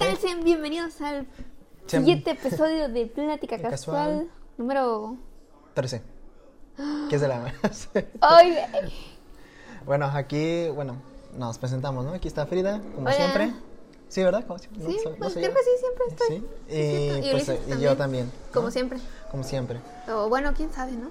tal? Sean bienvenidos al Sean- siguiente episodio de Plática Casual. Casual, número... 13. ¿Qué es de la? ¡Ay! bueno, aquí, bueno, nos presentamos, ¿no? Aquí está Frida, como Hola. siempre. Sí, ¿verdad? Como siempre. Sí, No pues sé creo yo. que sí, siempre estoy. Sí. Sí, Y. Y pues, Ulises y yo también. Como ¿no? siempre. Como siempre. O bueno, quién sabe, ¿no?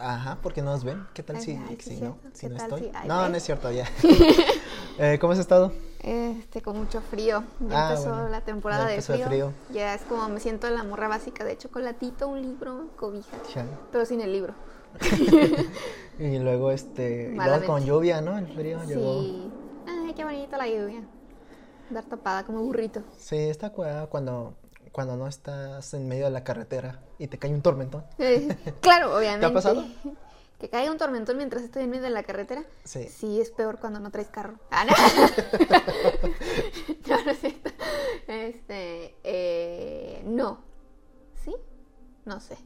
Ajá, porque no nos ven. ¿Qué tal Ay, si, ay, si no? Si ¿Qué no estoy. si- no, no es cierto, ya. eh, ¿Cómo has estado? Este, con mucho frío. Ya Ah, empezó bueno, la temporada ya de frío. frío. Ya es como me siento la morra básica de chocolatito, un libro, cobija. Ya. Pero sin el libro. Y luego, este, luego con lluvia, ¿no? El frío llegó. Sí. Ay, qué bonita la lluvia. Dar tapada como burrito. Sí, está cuidado cuando, cuando no estás en medio de la carretera y te cae un tormentón. Eh, claro, obviamente. pasado? Que caiga un tormentón mientras estoy en medio de la carretera. Sí. Sí, es peor cuando no traes carro. Ah, no. no, no es cierto. Este, eh, no. ¿Sí? No sé.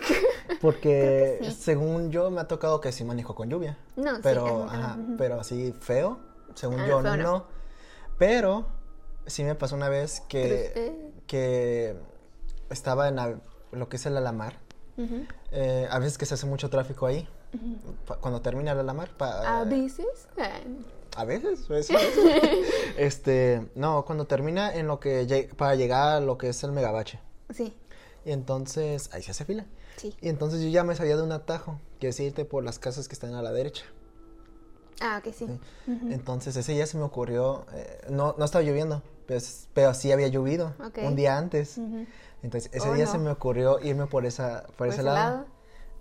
Porque sí. según yo me ha tocado que sí manejo con lluvia. No, sí, pero, muy ajá, pero así feo, según Ah, yo feo no. no. Pero sí me pasó una vez que, que estaba en lo que es el Alamar. Eh, a veces que se hace mucho tráfico ahí. Cuando termina el Alamar. pa- A veces. A veces, a veces. este, no, cuando termina en lo que lleg- para llegar a lo que es el Megabache. Sí, Y entonces ahí se hace fila. sí. Y entonces yo ya me sabía de un atajo, que es irte por las casas que están a la derecha. Ah, que sí. Entonces ese día se me ocurrió, eh, no, no estaba lloviendo, pues, pero sí había llovido un día antes. Entonces ese Oh, día no. se me ocurrió irme por esa, por, ese, lado.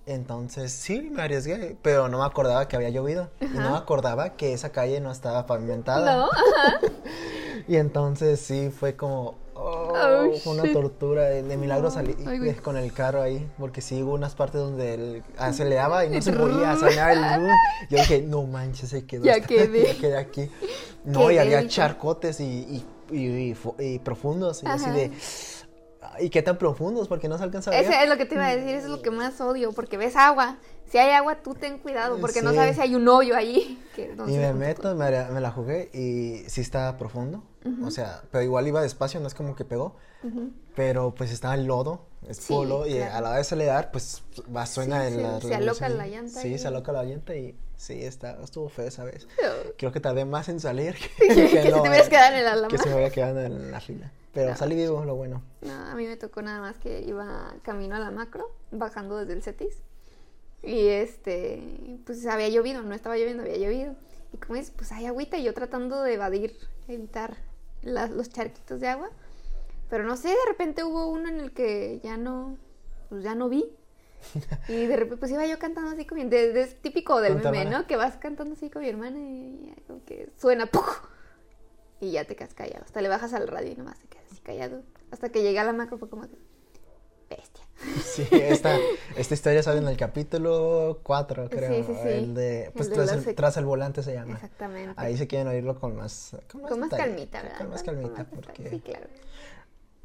Entonces sí, me arriesgué, pero no me acordaba que había llovido. Y no me acordaba que esa calle no estaba pavimentada. No, Y entonces sí fue como, oh, Oh, fue una tortura. De, de milagro salí Ay, de- con el carro ahí, porque sí hubo unas partes donde él aceleraba y no se podía, sonaba el boom. Yo dije, no manches, se quedó. Ya quedé. ya quedé aquí. No, y había charcotes y, y, y- y fu- y profundos, y así Ajá. de, ¿y qué tan profundos? Porque no se alcanza a ver. Ese es lo que te iba a decir, eso es lo que más odio, porque ves agua. Si hay agua, tú ten cuidado, porque no sabes si hay un hoyo allí. que no Y me meto, me, la- me la jugué y sí estaba profundo. O sea, pero igual iba despacio, no es como que pegó. Pero pues estaba el lodo, es Sí, polo, y claro. a la hora de acelerar, pues va, suena Sí, se- la se aloca la llanta Sí, ahí. se aloca la llanta y sí, está, estuvo feo esa vez. Creo que tardé más en salir Que que, si te hubieras quedado en el Alamar. Que se me había quedado en la fila. Pero No. salí vivo, lo bueno. No, a mí me tocó nada más que iba camino a la macro, bajando desde el CETIS. Y este, pues había llovido, no estaba lloviendo, había llovido. Y como es, pues hay agüita y yo tratando de evadir, evitar las- los charquitos de agua. Pero no sé, de repente hubo uno en el que ya no, pues ya no vi. Y de repente pues iba yo cantando así con mi, de- de- es típico del meme, hermana. ¿no? Que vas cantando así con mi hermana y como que suena ¡puf! Y ya te quedas callado. Hasta le bajas al radio y nomás te quedas así callado. Hasta que llegué a la macro fue como que, bestia. Sí, esta, esta historia sale en el capítulo 4, creo. Sí, sí, sí. El de, pues El de tras, los el, tras el volante se llama. Exactamente. Ahí se quieren oírlo con más. Con más, Con más calmita, ¿verdad? Con más Con calmita, más porque. Sí, claro.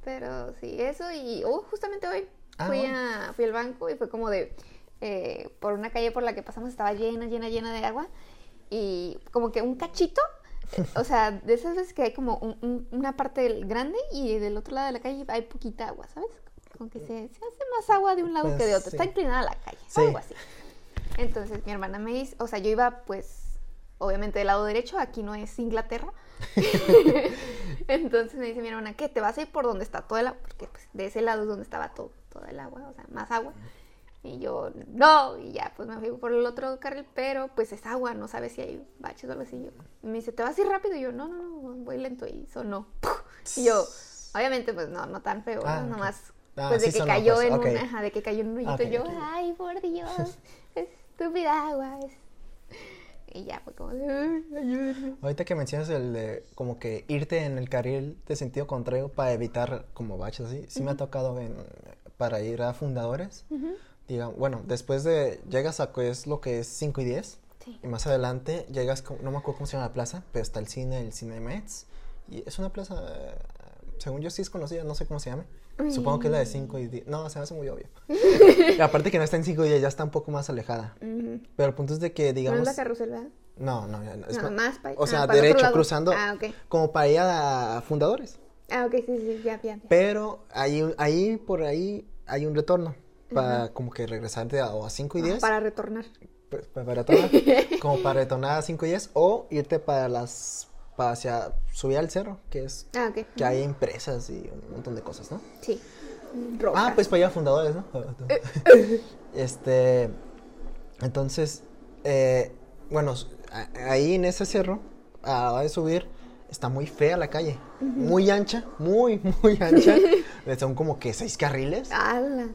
Pero sí, eso y oh, justamente hoy Ah, fui, bueno. a, fui al banco y fue como de, eh, por una calle por la que pasamos estaba llena, llena, llena de agua y como que un cachito, o sea, de esas veces que hay como un- un- una parte grande y del otro lado de la calle hay poquita agua, ¿sabes? Como que se, se hace más agua de un lado Pues, que de otro, sí. está inclinada la calle, Sí. algo así. Entonces mi hermana me dice, o sea, yo iba pues obviamente del lado derecho, aquí no es Inglaterra. Entonces me dice mi hermana, ¿qué? ¿Te vas a ir por donde está todo el agua? Porque pues, de ese lado es donde estaba todo, todo el agua, o sea, más agua. Y yo, no, y ya, pues me fui por el otro carril, pero pues es agua, no sabes si hay baches o algo así. Yo, y me dice, ¿te vas a ir rápido? Y yo, no, no, no, voy lento. Y sonó. Y yo, obviamente, pues no, no tan feo, Ah, nomás, Ah, pues de sí que sonó, cayó pues, en ok. un, ajá, de que cayó en un hoyito. Ok, yo, ay, por Dios, estúpida agua. es-". Y ya fue como, de, "Ay, ayúdenme". Ahorita que mencionas el de como que irte en el carril de sentido contrario para evitar como baches así, sí me ha tocado en, para ir a fundadores. Ujú. Diga, bueno, después de llegas a que es lo que es 5 y 10 Sí. y más adelante llegas, con- no me acuerdo cómo se llama la plaza, pero está el cine, el Cinemex y es una plaza, eh, según yo sí es conocida, no sé cómo se llama. Supongo que es la de 5 y 10. No, se me hace muy obvio. Aparte que no está en 5 y 10, ya está un poco más alejada. Ujú. Pero el punto es de que, No es digamos... la carrusel, ¿verdad? No, no, no, es No, más pa- O ah, sea, para el otro derecho, cruzando. Ah, ok. Como para ir a fundadores. Ah, ok, sí, sí, ya, ya. ya. Pero ahí, ahí por ahí hay un retorno. Para como que regresarte a, o a 5 y 10. Para retornar. pues, para retornar. como para retornar a 5 y 10. O irte para las. Para hacia. Subir al cerro, que es. Ah, ok. Que hay empresas y un montón de cosas, ¿no? Sí. Ah, pues para allá fundadores, ¿no? este. Entonces. eh, bueno, ahí en ese cerro, a la hora de subir, está muy fea la calle. Muy ancha, muy, muy ancha. Son como que seis carriles. ¡Hala!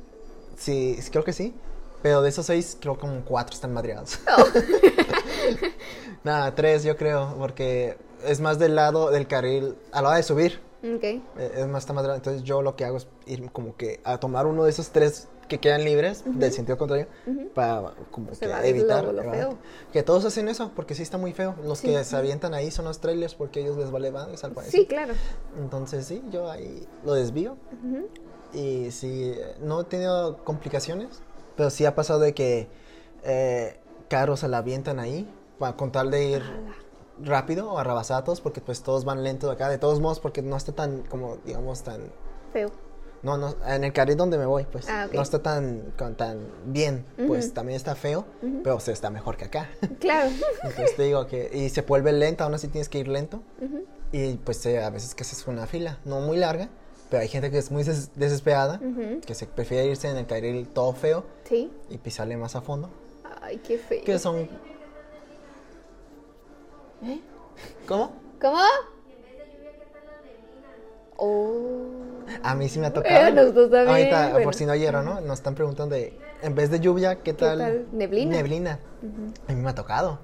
Sí, creo que sí. Pero de esos seis, creo como cuatro están madreados. Nada, tres yo creo, porque es más del lado del carril a la hora de subir. Ok. eh, Es más está madreado. Entonces yo lo que hago es ir como que a tomar uno de esos tres que quedan libres del sentido contrario para como Se que va evitar lo- feo. que todos hacen eso porque sí está muy feo los Sí. que se avientan ahí son los trailers porque ellos les vale madres al parecer Sí, claro. entonces sí yo ahí lo desvío y sí no he tenido complicaciones pero sí ha pasado de que eh, carros se la avientan ahí para con tal de ir rápido o arrabasados porque pues todos van lento acá de todos modos porque no está tan como digamos tan Feo. no, no, en el carril donde me voy, pues Ah, no está tan, con- tan bien, pues también está feo, pero se está mejor que acá. Claro. Entonces te digo que, y se vuelve lenta, aún así tienes que ir lento, y pues eh, a veces que haces una fila, no muy larga, pero hay gente que es muy des- desesperada, que se prefiere irse en el carril todo feo Sí. y pisarle más a fondo, Ay, qué feo. que son... ¿Eh? ¿Cómo? ¿Cómo? Oh. A mí sí me ha Eh, tocado. nosotros también, Ahorita, bueno. por si no oyeron, ¿no? Nos están preguntando de, en vez de lluvia, ¿qué tal? tal? Neblina. Neblina. A mí me ha tocado.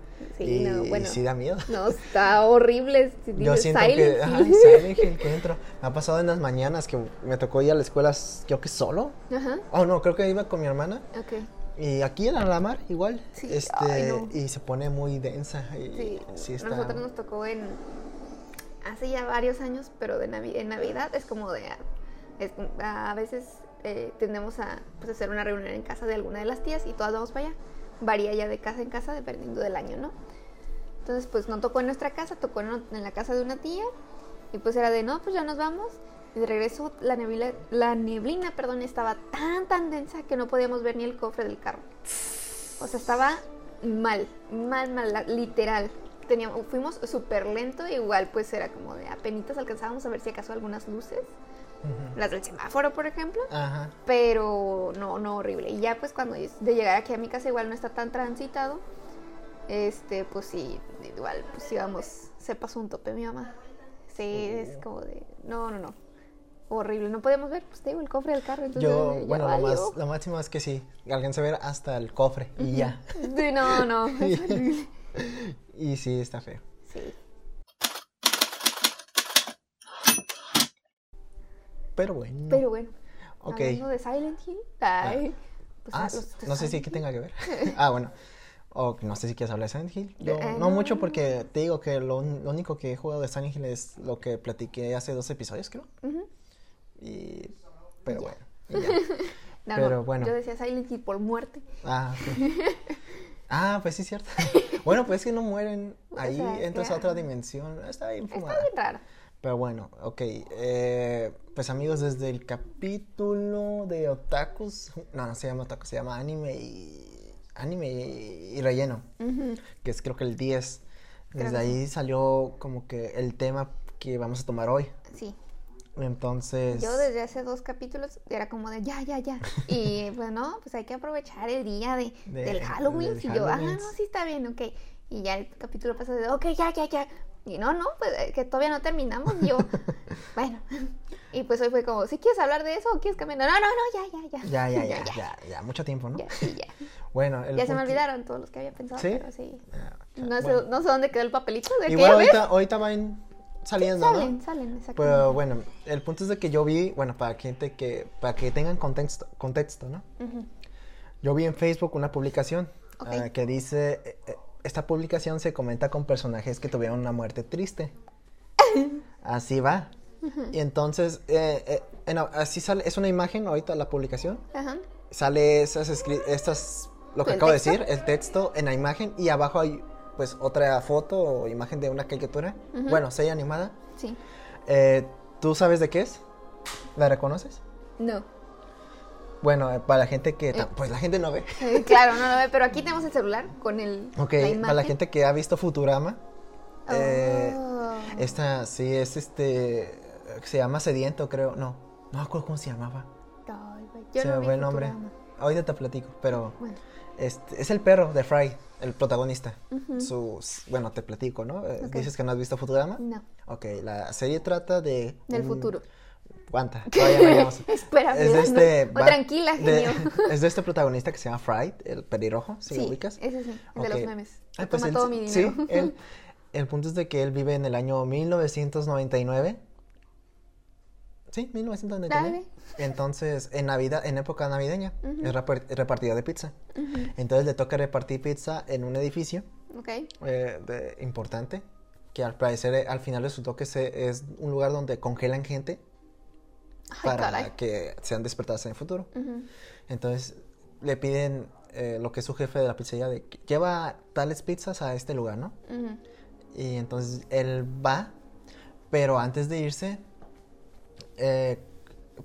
Sí, y, no, bueno. y sí da miedo. No, está horrible. Si Yo siento Silent que, Hill. ay, Silent Hill, que entro. Me ha pasado en las mañanas que me tocó ir a la escuela, creo que solo. Ajá. Oh, no, creo que iba con mi hermana. Ok. Y aquí en la mar, igual. Sí, este, ay, no. Y se pone muy densa. Y Sí. sí está. Nosotros nos tocó en. Hace ya varios años, pero de Navi- en Navidad es como de. es- a veces eh, tendemos a pues, hacer una reunión en casa de alguna de las tías y todas vamos para allá. Varía ya de casa en casa dependiendo del año, ¿no? Entonces, pues no tocó en nuestra casa, tocó en, la casa de una tía. Y pues era de, no, pues ya nos vamos. Y de regreso la neblina, la neblina perdón, estaba tan, tan densa que no podíamos ver ni el cofre del carro. O sea, estaba mal, mal, mal, literal. Teníamos, fuimos súper lento, igual pues era como de apenitas alcanzábamos a ver si acaso algunas luces. Las del semáforo, por ejemplo. Ajá. Pero no, no horrible. Y ya pues cuando de llegar aquí a mi casa igual no está tan transitado. Este, pues sí, igual pues íbamos, se pasó un tope mi mamá. Sí, es como de, no, no, no. Horrible, no podíamos ver, pues te digo, el cofre del carro. Entonces, Yo, ya bueno, lo, más, lo máximo es que sí, alcancé a ver hasta el cofre y ya. Sí, no, no, es horrible. Y sí, está feo. Sí. Pero bueno. Pero bueno, Ok. hablando de Silent Hill, ay, pues, Ah, los no sé si que tenga que ver. ah, bueno. O no sé si quieres hablar de Silent Hill. Yo Eh, no mucho porque te digo que lo, lo único que he jugado de Silent Hill es lo que platiqué hace dos episodios, creo. Ujú. Y. Pero bueno. No, Pero no, bueno. Yo decía Silent Hill por muerte. Ah, ok. Ah, pues sí, cierto. bueno, pues es que no mueren. Ahí O sea, entras ya. a otra dimensión. Está bien Está fumada. bien raro. Pero bueno, ok. eh, pues amigos, desde el capítulo de Otakus. No, no se llama Otakus, se llama Anime y. Anime y relleno. Que es creo que el 10. Creo Desde que ahí salió como que el tema que vamos a tomar hoy. Sí. Entonces. Yo desde hace dos capítulos era como de ya, ya, ya. Y bueno, pues hay que aprovechar el día de, De- del Halloween. del y yo, ah, Halloween. no, sí está bien, ok. Y ya el capítulo pasó de, ok, ya, ya, ya. Y no, no, pues eh, que todavía no terminamos. Y yo, bueno. Y pues hoy fue como, ¿sí quieres hablar de eso o quieres cambiar? No, no, no, ya, ya, ya. Ya, ya, ya, ya, ya, mucho tiempo, ¿no? Ya, sí, ya. Bueno, el Ya se me olvidaron todos los que había pensado, ¿Sí? pero sí. Ah, No sé, bueno. no sé dónde quedó el papelito de Igual ya ahorita, ahorita van saliendo, Salen, ¿no? salen, exactamente. Pero bueno, el punto es de que yo vi, bueno, para gente que, para que tengan contexto, contexto, ¿no? Yo vi en Facebook una publicación ah, que dice, eh, eh, esta publicación se comenta con personajes que tuvieron una muerte triste. Así va. Y entonces, eh, eh, en- así sale, es una imagen ahorita la publicación. Ajá. Sale esas, estas, lo que ¿El acabo de decir, el texto en la imagen y abajo hay pues otra foto o imagen de una caricatura, bueno, serie animada. Sí. Eh, ¿Tú sabes de qué es? ¿La reconoces? No. Bueno, eh, para la gente que... Eh. Pues la gente no ve. Eh, claro, no lo ve, pero aquí tenemos el celular con el. Ok, la para la gente que ha visto Futurama, eh, Oh. esta sí es este... Se llama Sediento, creo. No, no me acuerdo cómo se llamaba. Yo se no me fue el nombre. Futurama. Ahorita te platico, pero... Bueno. Este, es el perro de Fry, el protagonista. Ujú. Sus, bueno, te platico, ¿no? Eh, Ok. Dices que no has visto Futurama. No, Ok, la serie trata de... del un- futuro. ¿Cuánta? Todavía no llegamos. Espera, Es de este... Oh, tranquila, de- genio. es de este protagonista que se llama Fry, el pelirrojo, si lo sí, ubicas. ese sí, el de los memes. Ah, pues toma él todo sí- mi sí, dinero. él- el punto es de que él vive en el año 1999. Sí, 1999. Entonces, en Navidad, en época navideña, es repar- repartidor de pizza. Entonces le toca repartir pizza en un edificio Ok. eh, de- importante, que al parecer eh, al final resultó que se, es un lugar donde congelan gente para que sean despertadas en el futuro. Entonces le piden eh, lo que es su jefe de la pizzería de lleva tales pizzas a este lugar, ¿no? Y entonces él va, pero antes de irse, eh,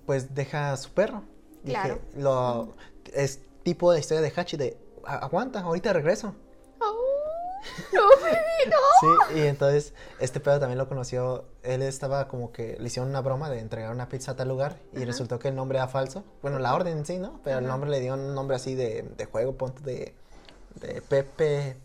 pues deja a su perro. Dije, Claro. lo, es tipo de historia de Hachi de "A- aguanta, ahorita regreso. Oh, no, baby, no. Sí, y entonces este pedo también lo conoció. Él estaba como que le hicieron una broma de entregar una pizza a tal lugar y Ajá. resultó que el nombre era falso. Bueno, la orden en sí, ¿no? Pero el nombre le dio un nombre así de, de juego, ponte de, de Pepe.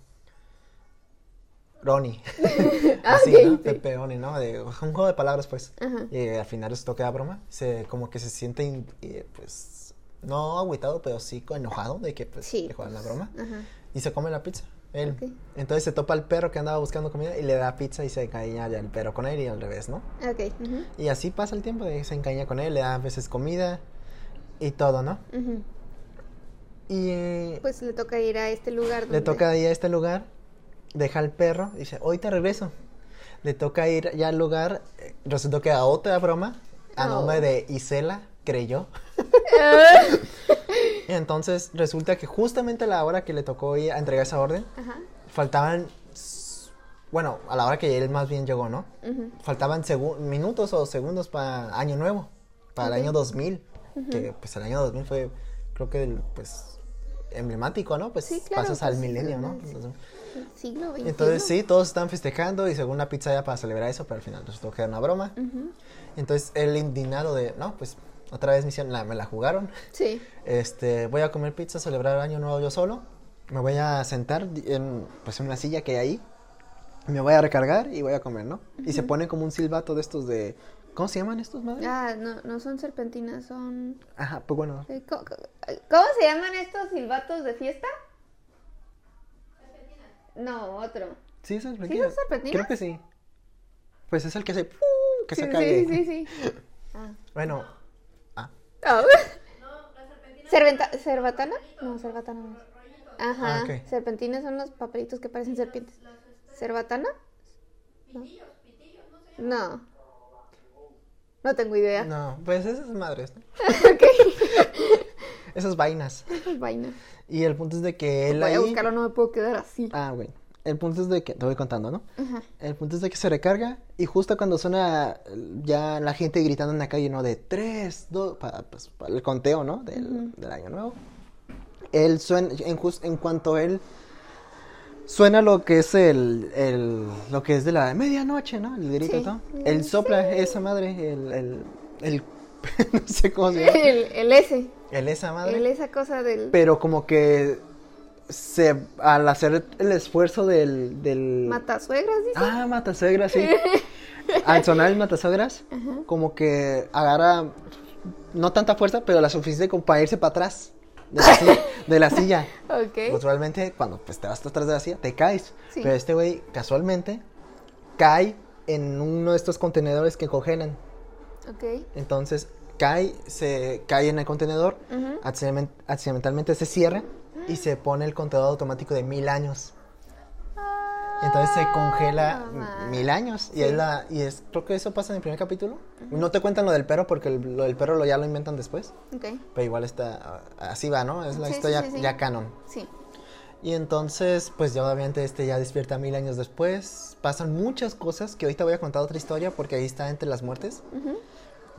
Roni. así, Ok, ¿no? sí. Pepe Roni, ¿no? De, un juego de palabras, pues. Ajá. Y al final resultó que era broma. Se, como que se siente, in- eh, pues, no agüitado, pero sí enojado de que, pues, Sí. le juegan la broma. Ajá. Y se come la pizza. Él. Entonces se topa al perro que andaba buscando comida y le da pizza y se encariña ya el perro con él y al revés, ¿no? Ok. Y así pasa el tiempo, de se encariña con él, le da a veces comida y todo, ¿no? ujú. Y Pues le toca ir a este lugar. le toca ir a este lugar, deja al perro y dice, hoy te regreso. Le toca ir ya al lugar, resultó que a otra broma, a Oh. nombre de Isela, creyó. Entonces resulta que justamente a la hora que le tocó ir a entregar esa orden, Ajá. faltaban, bueno, a la hora que él más bien llegó, ¿no? ujú. faltaban segu- minutos o segundos para Año Nuevo, para el año 2000, que pues el año 2000 fue, creo que, el, pues, emblemático, ¿no? Pues Sí, claro, pasas al pues, milenio, ¿no? Entonces, siglo XXI. entonces, sí, todos están festejando y según la pizza ya para celebrar eso, pero al final resultó que era una broma. Entonces, él indignado de, no, pues, otra vez me, hicieron la- me la jugaron, Sí. este, voy a comer pizza, celebrar el año nuevo yo solo, me voy a sentar en, pues, en una silla que hay ahí, me voy a recargar y voy a comer, ¿no? Y se pone como un silbato de estos de, ¿cómo se llaman estos, madre? Ah, no, no son serpentinas, son... Ajá, pues bueno, eh, ¿Cómo, cómo se llaman estos silbatos de fiesta? No, otro. sí ¿Sí son serpentinas? Creo que sí. Pues es el que hace, que sí, se sí, cae. sí, sí. Ah. Bueno, Ah. ¿Serventa- ¿Cerbatana? No, cerbatana no. es. Ajá. Ah. Serpentinas son los papelitos que parecen serpientes. ¿Cerbatana? No. No. No tengo idea. no, pues esas madres, ¿no? ok. Esas vainas. Esas vainas. Y el punto es de que él Voy ahí... a buscarlo, no me puedo quedar así. Ah, bueno. El punto es de que, te voy contando, ¿no? El punto es de que se recarga y justo cuando suena ya la gente gritando en la calle, ¿no? De tres, dos, para, pues, para el conteo, ¿no? Del, año nuevo. Él suena, en, jus- en cuanto él suena lo que es el, el, lo que es de la medianoche, ¿no? El grito, Sí. ¿no? Él sopla esa madre, el, el, el no sé cómo se llama, El, el S. el esa madre. El esa cosa del. Pero como que se, al hacer el esfuerzo del, del Matasuegras, dice. Ah, matasuegras, sí. Al sonar el matasuegras, como que agarra no tanta fuerza, pero la suficiente como para irse para atrás de la silla. de la silla. Ok. Usualmente, cuando pues, te vas atrás de la silla, te caes. Sí. Pero este güey, casualmente, cae en uno de estos contenedores que congelan. Ok. Entonces, cae, se cae en el contenedor, accidentalmente se cierra y se pone el contador automático de mil años. Entonces se congela Ah, mil años. Y Sí. es la. Y es, creo que eso pasa en el primer capítulo. No te cuentan lo del perro porque el- lo del perro lo, ya lo inventan después. Ok. Pero igual está. Así va, ¿no? Es la Sí, historia sí, ya canon. Sí. Y entonces, pues ya obviamente este ya despierta mil años después. Pasan muchas cosas que ahorita voy a contar otra historia porque ahí está entre las muertes.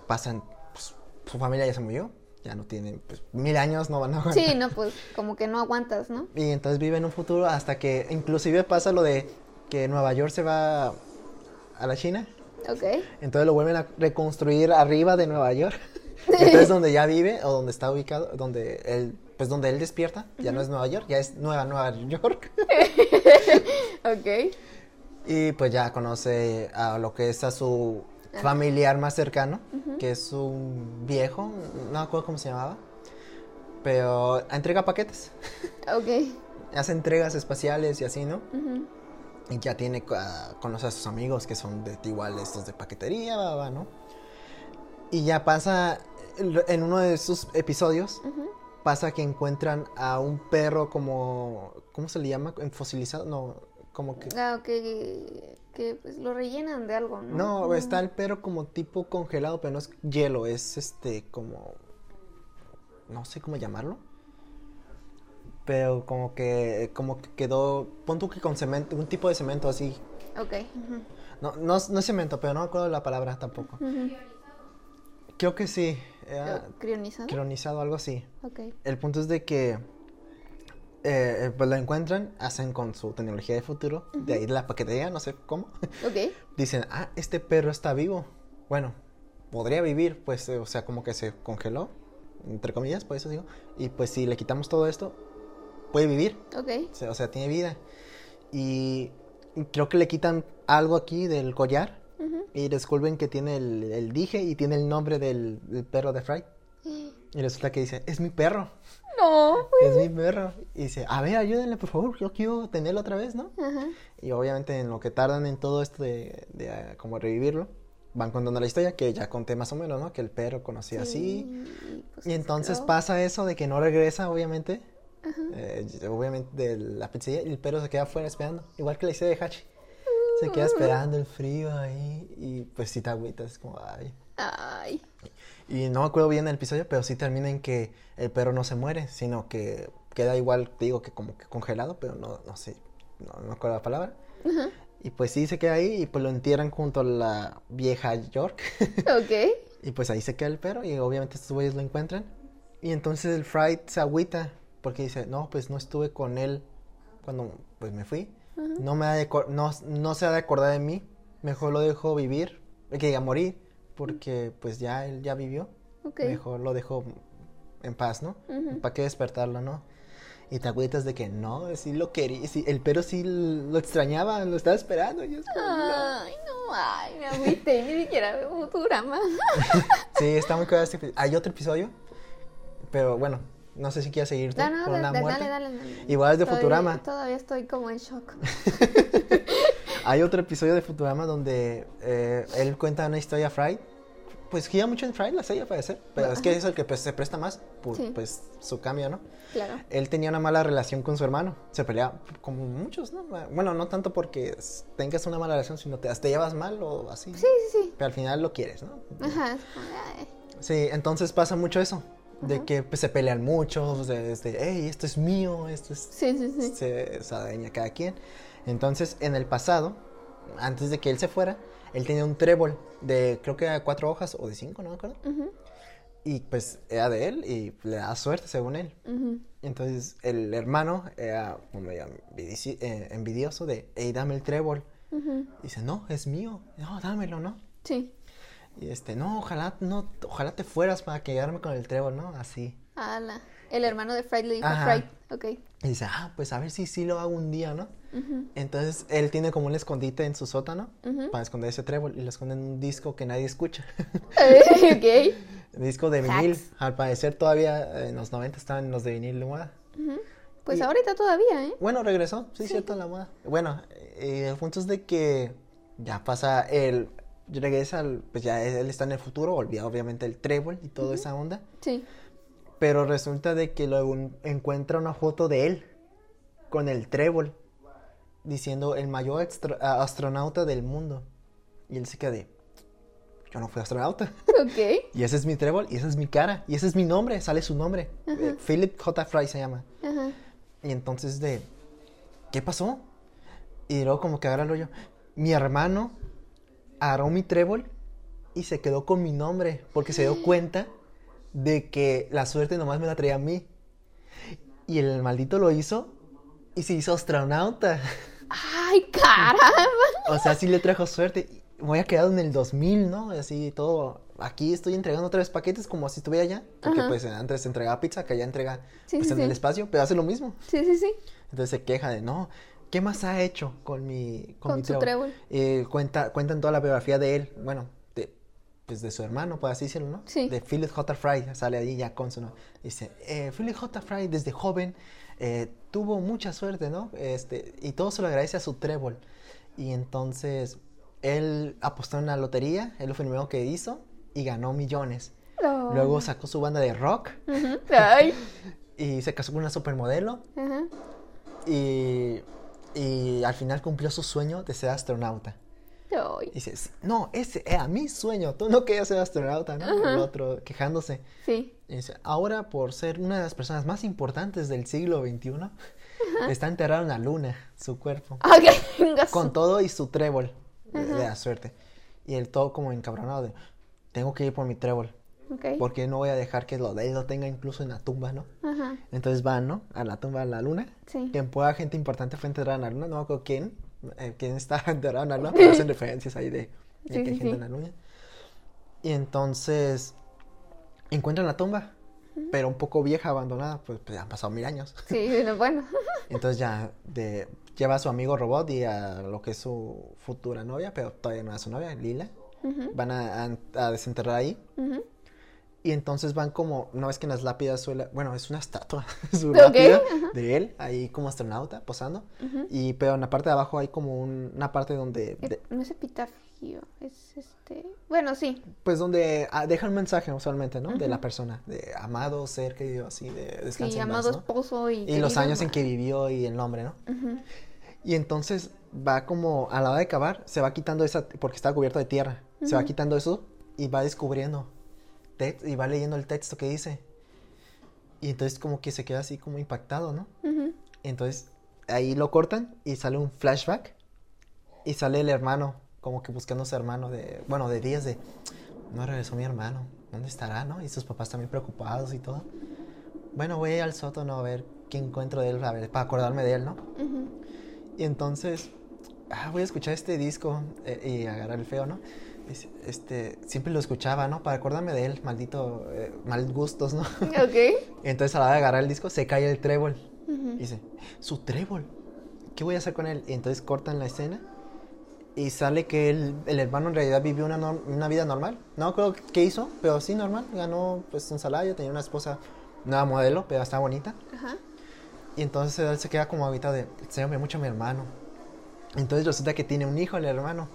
Pasan, pues, su familia ya se murió. Ya no tienen, pues, mil años, no van a aguantar. Sí, no, pues como que no aguantas, ¿no? Y entonces vive en un futuro hasta que inclusive pasa lo de que Nueva York se va a la China. Ok. Entonces lo vuelven a reconstruir arriba de Nueva York. Entonces donde ya vive o donde está ubicado, donde él, pues donde él despierta, ya no es Nueva York, ya es Nueva Nueva York. Ok. Y pues ya conoce a lo que es a su familiar más cercano, que es un viejo, no me acuerdo cómo se llamaba, pero entrega paquetes, Ok. hace entregas espaciales y así, ¿no? Y ya tiene, ah, conoce a sus amigos que son de igual estos de paquetería, va, ¿no? Y ya pasa, en uno de sus episodios, pasa que encuentran a un perro como, ¿cómo se le llama? En fosilizado, no, como que... Ah, ok. Que pues lo rellenan de algo, ¿no? No, está el perro como tipo congelado, pero no es hielo, es este como... No sé cómo llamarlo. Pero como que, como que quedó, pon tú que con cemento, un tipo de cemento así. Ok. No, no, es- no es cemento, pero no me acuerdo la palabra tampoco. Ujú. Creo que sí, era ¿Crionizado? cronizado, algo así. Ok. El punto es de que eh, pues lo encuentran, hacen con su tecnología de futuro, de ahí de la paquetería, no sé cómo. Dicen, ah, este perro está vivo. Bueno, podría vivir, pues, eh, o sea, como que se congeló, entre comillas, por eso digo. Y pues si le quitamos todo esto, puede vivir, Ok. o sea, o sea, tiene vida. Y creo que le quitan algo aquí del collar Ujú. y descubren que tiene el, el dije y tiene el nombre del, del perro de Fry. Y resulta que dice, es mi perro. No. Es mi perro. Y dice, a ver, ayúdenle, por favor, yo quiero tenerlo otra vez, ¿no? Ajá. Y obviamente en lo que tardan en todo esto de, de ah, como revivirlo, van contando la historia que ya conté más o menos, ¿no? Que el perro conocía así. Y, pues, Y entonces pasa eso de que no regresa, obviamente. Ajá. eh, obviamente de la pizzería y el perro se queda afuera esperando. Igual que la historia de Hachi. Se queda esperando el frío ahí y pues si te agüitas, como, ay. Ay. Y no me acuerdo bien el episodio, pero sí termina en que el perro no se muere, sino que queda igual, te digo que como que congelado, pero no, no sé, no, no me acuerdo la palabra. Y pues sí se queda ahí y pues lo entierran junto a la vieja York. Ok. y pues ahí se queda el perro y obviamente estos güeyes lo encuentran. Y entonces el Fried se agüita porque dice, no, pues no estuve con él cuando pues me fui. no, me ha de no, no se ha de acordar de mí. Mejor lo dejo vivir, que diga morir, porque pues ya él ya vivió. Ok. Mejor lo dejo en paz, ¿no? ¿Para qué despertarlo, no? Y te agüitas de que no, sí lo quería, sí, el perro sí lo extrañaba, lo estaba esperando. y es como, no. Ay, no, ay, me agüité, ni siquiera veo Futurama. Sí, está muy cagado este. Hay otro episodio, pero bueno, no sé si quieres seguir No, no, con una dale, muerte. dale, dale. Igual es de Futurama. Todavía estoy como en shock. Hay otro episodio de Futurama donde eh, él cuenta una historia a Fry. Pues gira mucho en Fry la serie, parece. Pero es que es el que pues, se presta más por Sí. pues, su cambio, ¿no? Claro. Él tenía una mala relación con su hermano. Se peleaba como muchos, ¿no? Bueno, no tanto porque tengas una mala relación, sino te, te llevas mal o así. Sí, sí, sí. Pero al final lo quieres, ¿no? Ajá. Sí, entonces pasa mucho eso. De que pues, se pelean muchos, de, de, hey, esto es mío, esto es... Sí, sí, sí. Se, se adueña cada quien. Entonces, en el pasado, antes de que él se fuera, él tenía un trébol de, creo que de cuatro hojas o de cinco, no me acuerdo. Y pues era de él y le da suerte, según él. Entonces, el hermano era medio eh, envidioso de, hey, dame el trébol. Ujú. Dice, no, es mío. No, dámelo, ¿no? Sí. Y este, no, ojalá, no, ojalá te fueras para quedarme con el trébol, ¿no? Así. Ala. El hermano de Fried le dijo Ajá. Fried. Ok. Y dice, ah, pues a ver si sí lo hago un día, ¿no? Entonces él tiene como un escondite en su sótano para esconder ese trébol y lo esconde en un disco que nadie escucha. ok. Disco de vinil. Al parecer todavía eh, en los 90 estaban los de vinil de moda. Pues Y- ahorita todavía, ¿eh? Bueno, regresó, sí, cierto, la moda. Bueno, eh, el punto es de que ya pasa el... Regresa, pues ya él está en el futuro, olvida obviamente el trébol y toda esa onda. Sí. Pero resulta de que un- encuentra una foto de él con el trébol diciendo el mayor extra- astronauta del mundo. Y él se queda de, yo no fui astronauta. Ok. y ese es mi trébol y esa es mi cara y ese es mi nombre, sale su nombre. Eh, Philip J. Fry se llama. Y entonces de, ¿qué pasó? Y luego como que agarra el rollo. Mi hermano agarró mi trébol y se quedó con mi nombre porque se dio cuenta de que la suerte nomás me la traía a mí. Y el maldito lo hizo y se hizo astronauta. ¡Ay, caramba! O sea, sí le trajo suerte. Me había quedado en el 2000, ¿no? Así todo. Aquí estoy entregando tres paquetes como si estuviera allá. Porque Ajá. pues antes entregaba pizza, que allá entrega Sí, pues, sí, en sí. el espacio, pero hace lo mismo. Sí, sí, sí. Entonces se queja de, no, ¿qué más ha hecho con mi, con Con mi su trébol. Eh, cuenta, cuentan toda la biografía de él, bueno, pues de su hermano, por así decirlo, ¿no? Sí. De Philip J. Fry, sale ahí ya con su nombre. Dice, eh, Philip J. Fry desde joven eh, tuvo mucha suerte, ¿no? Este, y todo se lo agradece a su trébol. Y entonces él apostó en la lotería, él fue el primero que hizo y ganó millones. Luego sacó su banda de rock. ¡Ay! y se casó con una supermodelo Ajá. y, y al final cumplió su sueño de ser astronauta. Y dices, no, ese era mi sueño, tú no querías ser astronauta, ¿no? El otro quejándose. Sí. Y dice, ahora por ser una de las personas más importantes del siglo XXI, está enterrado en la luna, su cuerpo, ¡Ay, que venga su- con todo y su trébol de, de la suerte. Y él todo como encabronado de, tengo que ir por mi trébol, Ok. porque no voy a dejar que lo de él lo tenga incluso en la tumba, ¿no? Ajá. Entonces van, ¿no? A la tumba de la luna. Sí. Quien pueda gente importante fue enterrada en la luna. No me acuerdo quién. Eh, quién está enterrado en la luna. Pero hacen referencias ahí de, de Sí, que hay gente en la luna. Y entonces encuentran la tumba. Pero un poco vieja, abandonada. Pues, pues, han pasado mil años. Sí, bueno. Entonces ya de, lleva a su amigo robot y a lo que es su futura novia. Pero todavía no es su novia, Lila. Ujú, Van a, a- a desenterrar ahí. ujú. Y entonces van como, no es que en las lápidas suele, bueno, es una estatua, su Ok, lápida de él, ahí como astronauta, posando. Y pero en la parte de abajo hay como un- una parte donde, de- Ep- No es epitafio, es este. Bueno, sí. pues donde ah, deja un mensaje usualmente, ¿no? De la persona, de amado ser querido, así, de descansa Sí, amado ¿no? esposo y. Y los años en que vivió y el nombre, ¿no? Y entonces va como, a la hora de cavar, se va quitando esa, porque está cubierto de tierra, se va quitando eso y va descubriendo, y va leyendo el texto que dice. Y entonces como que se queda así como impactado, ¿no? Entonces ahí lo cortan y sale un flashback y sale el hermano, como que buscando a su hermano de, bueno, de días de, no regresó mi hermano, ¿dónde estará, no? Y sus papás también preocupados y todo. Bueno, voy al sótano a ver qué encuentro de él, a ver, para acordarme de él, ¿no? Y entonces, ah, voy a escuchar este disco eh, y agarrar el feo, ¿no? Este, siempre lo escuchaba, ¿no? Para acordarme de él, maldito, eh, mal gustos, ¿no? Ok. Entonces a la hora de agarrar el disco se cae el trébol. Y dice, su trébol, ¿qué voy a hacer con él? Y entonces cortan la escena y sale que el, el hermano en realidad vivió una, una vida normal. No creo qué hizo, pero sí normal. Ganó pues un salario, tenía una esposa, nueva modelo, pero estaba bonita. Ajá. Y entonces él se queda como habitado de, extraño mucho a mi hermano. Entonces resulta que tiene un hijo el hermano.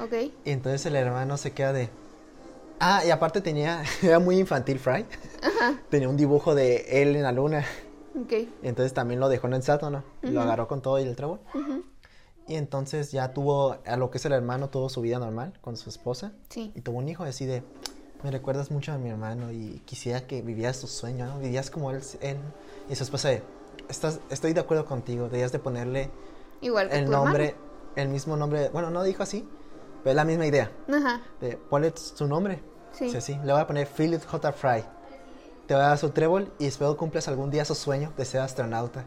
Ok. Y entonces el hermano se queda de... Ah, y aparte tenía, era muy infantil Fry. Tenía un dibujo de él en la luna. Ok. Y entonces también lo dejó en el sátano. y Lo Ujú. agarró con todo y el trébol. Ujú. Y entonces ya tuvo, a lo que es el hermano, tuvo su vida normal con su esposa. Sí. Y tuvo un hijo así de, me recuerdas mucho a mi hermano y quisiera que vivieras tu sueño, ¿no? Vivías como él. él. Y su esposa de, Estás, estoy de acuerdo contigo, deberías de ponerle Igual que el tu nombre, el mismo nombre, bueno, no dijo así, pero es la misma idea. Ajá. De, ponle su nombre. Sí. Le voy a poner Philip J. Fry. Te voy a dar su trébol y espero cumplas algún día su sueño de ser astronauta.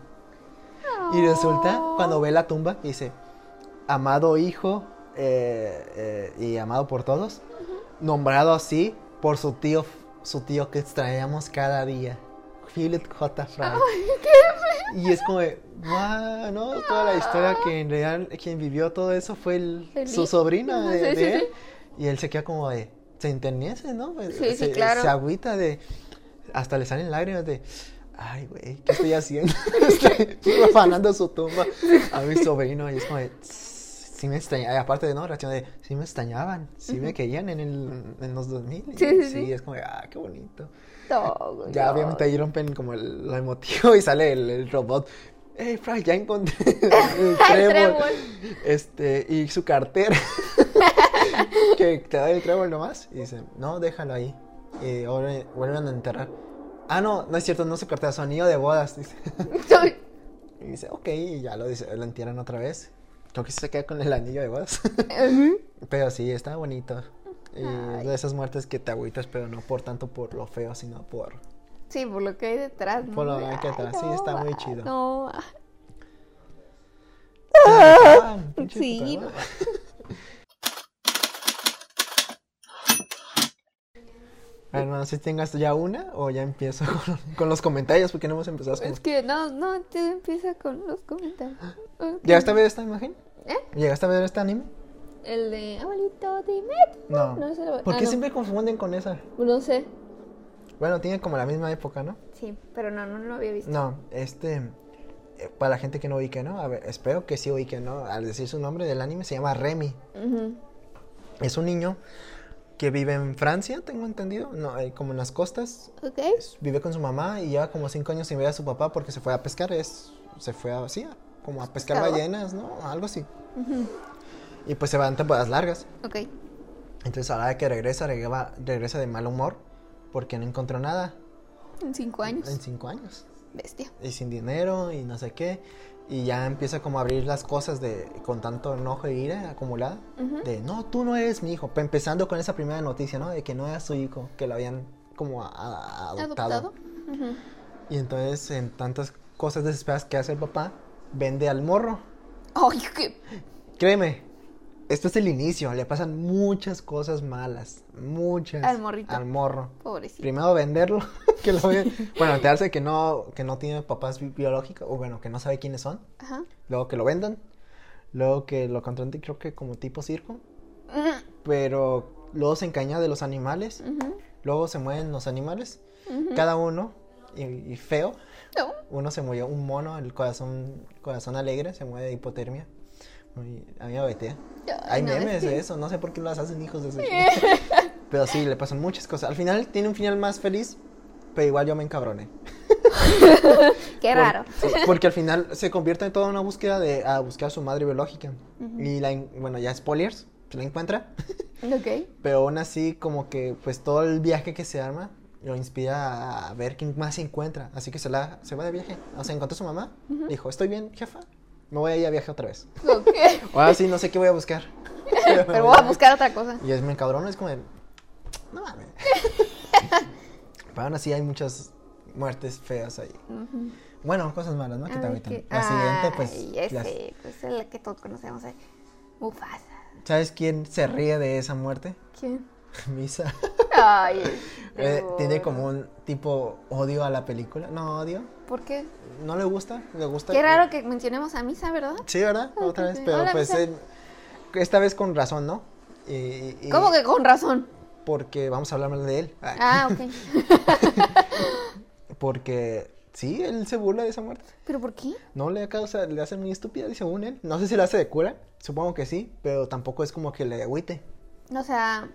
Y resulta, Oh. cuando ve la tumba, dice, amado hijo eh, eh, y amado por todos, nombrado así por su tío, su tío que extrañamos cada día, Philip J. Fry. Y es como de, wow, ¿no? Toda la historia que en realidad quien vivió todo eso fue el, El su Ajá, de, sí, de sí, él. sí. Y él se queda como de, se enternece, ¿no? Pues, Sí, sí, se, claro. Se agüita de, hasta le salen lágrimas de, ay, güey, ¿qué estoy haciendo? estoy profanando su tumba a mi sobrino. Y es como de, "Tss, sí me extrañaban, aparte de no, reacción de, sí me extrañaban, sí me querían en, el, en los 2000. Y Sí, sí, sí. es como ah, qué bonito. Ya no. obviamente ahí rompen como el, lo emotivo y sale el, el robot. Hey, Fry, ya encontré el trébol. Este, y su cartera. que te da el trébol nomás. Y dice, no, déjalo ahí. Y ahora vuelven a enterrar. Ah, no, no es cierto, no su cartera, su anillo de bodas. Dice. Y dice, ok, y ya lo, dice, lo entierran otra vez. Creo que se queda con el anillo de bodas. pero sí, está bonito. Y es de esas muertes que te agüitas, pero no por tanto por lo feo, sino por... Sí, por lo que hay detrás, ¿no? Por lo que hay Ay, detrás, sí, está muy chido. No. Ah, pinche Sí, no. Bueno, no sé si tengas ya una o ya empiezo con, con los comentarios porque no hemos empezado con... Es que no, no, te empieza con los comentarios. Ok. ¿Llegaste a ver esta imagen? ¿Eh? ¿Llegaste a ver este anime? El de abuelito, dime. No. No, ese lo- ¿Por ah, qué no. siempre confunden con esa? No sé. Bueno, tiene como la misma época, ¿no? Sí, pero no, no lo había visto. No, este... eh, Para la gente que no ubique, ¿no? A ver, espero que sí ubique, ¿no? Al decir su nombre del anime se llama Remy. Es un niño que vive en Francia, tengo entendido, no, como en las costas. Ok. Es- Vive con su mamá y lleva como cinco años sin ver a su papá porque se fue a pescar. Es, se fue a, sí, a- como a pescar ballenas, ¿no? Algo así. Y pues se va en temporadas largas. Ok. Entonces ahora de que regresa, regresa, regresa de mal humor porque no encontró nada En cinco años. en cinco años. Bestia. Y sin dinero y no sé qué. Y ya empieza como a abrir las cosas de con tanto enojo e ira acumulada. De, no, tú no eres mi hijo. Pe- Empezando con esa primera noticia, ¿no? De que no era su hijo, que lo habían como a- a- adoptado. ¿Adoptado? Y entonces, en tantas cosas desesperadas que hace el papá, vende al morro. Ay, qué. Créeme, esto es el inicio. Le pasan muchas cosas malas. Muchas. Al morrito. Al morro. Pobrecito. Primero venderlo, que lo ve- Bueno, enterarse que no, que no tiene papás bi- biológicos, o bueno, que no sabe quiénes son. Ajá. Luego que lo vendan. Luego que lo contraten, creo que como tipo circo. Ujú. Pero luego se encaña de los animales. Ujú. Luego se mueren los animales. Ujú. Cada uno. Y, y feo. No. Uno se murió, un mono, el corazón, corazón alegre, se muere de hipotermia. A mí me batea. Ay, Hay no, memes es que- de eso, no sé por qué las hacen hijos de eso. pero sí, le pasan muchas cosas. Al final tiene un final más feliz, pero igual yo me encabroné. Qué raro. porque al final se convierte en toda una búsqueda de a buscar a su madre biológica. Y la, en- bueno, ya spoilers, se la encuentra. Ok. Pero aún así, como que pues todo el viaje que se arma lo inspira a ver quién más se encuentra. Así que se, la, se va de viaje. O sea, encontró a su mamá. Dijo, estoy bien, jefa. Me voy a ir a viaje otra vez. Ok. Ahora sí, no sé qué voy a buscar. Pero voy a buscar otra cosa. Y es me cabrón, es como de, no mames. Pero aún así hay muchas muertes feas ahí. Bueno, cosas malas, ¿no? Que te agüitan. que- La siguiente, pues, Ay, ese, las- pues es la que todos conocemos. eh. Mufasa. ¿sabes quién se ríe de esa muerte? ¿Quién? Misa. Ay. Eh, tiene como un tipo odio a la película. No, odio. ¿Por qué? No le gusta, le gusta. Qué raro que mencionemos a Misa, ¿verdad? Sí, ¿verdad? Ay, Otra vez, pero Hola, pues eh, esta vez con razón, ¿no? Y- y- ¿Cómo que con razón? Porque vamos a hablar más de él. Ay, Ah, ok. Porque sí, él se burla de esa muerte. ¿Pero por qué? No le causa, le hace muy estúpida, según él. No sé si le hace de cura, supongo que sí, pero tampoco es como que le agüite. O sea,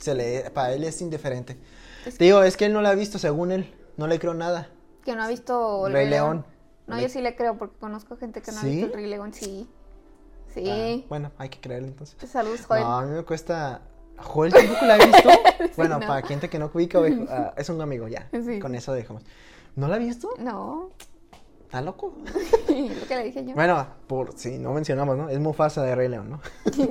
Se le, para él es indiferente. Es Te digo, es que él no la ha visto, según él. No le creo nada. Que no ha visto el Rey León. No, yo sí le creo porque conozco gente que no ¿Sí? ha visto el Rey León. Sí. Sí. Ah, bueno, hay que creerle entonces. Saludos, Joel. No, a mí me cuesta. Joel tampoco la he visto. bueno, no. para gente que no ubica, ah, es un amigo ya. Sí. Con eso dejamos. ¿No la ha visto? No. ¿Está loco? Lo que le dije yo. Bueno, por si no mencionamos, ¿no? Es Mufasa de Rey León, ¿no?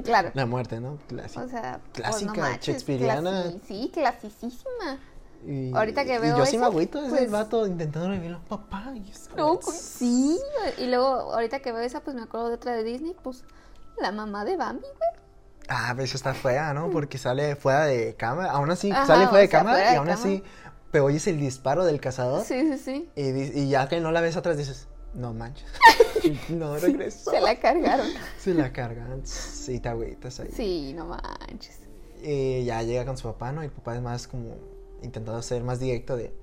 claro. La muerte, ¿no? Clásica. O sea, pues, Clásica, no manches, shakespeariana. clasi- sí, clasicísima. Y, ahorita que y veo yo sí me eso, agüito ese pues- vato intentando revivirlo. Papá, y es- No, pues, sí. Y luego, ahorita que veo esa, pues me acuerdo de otra de Disney, pues la mamá de Bambi, güey. Ah, pero eso está fea, ¿no? Porque sale fuera de cámara. Aún así, Ajá, sale fuera de sea, cámara fuera y aún así, pero oyes el disparo del cazador. Sí, sí, sí. Y, y ya que no la ves atrás dices, no manches. no regresó. Se la cargaron. Se la cargan. Sí, te agüitas ahí. Sí, no manches. Y ya llega con su papá, ¿no? Y el papá es más como intentando ser más directo de,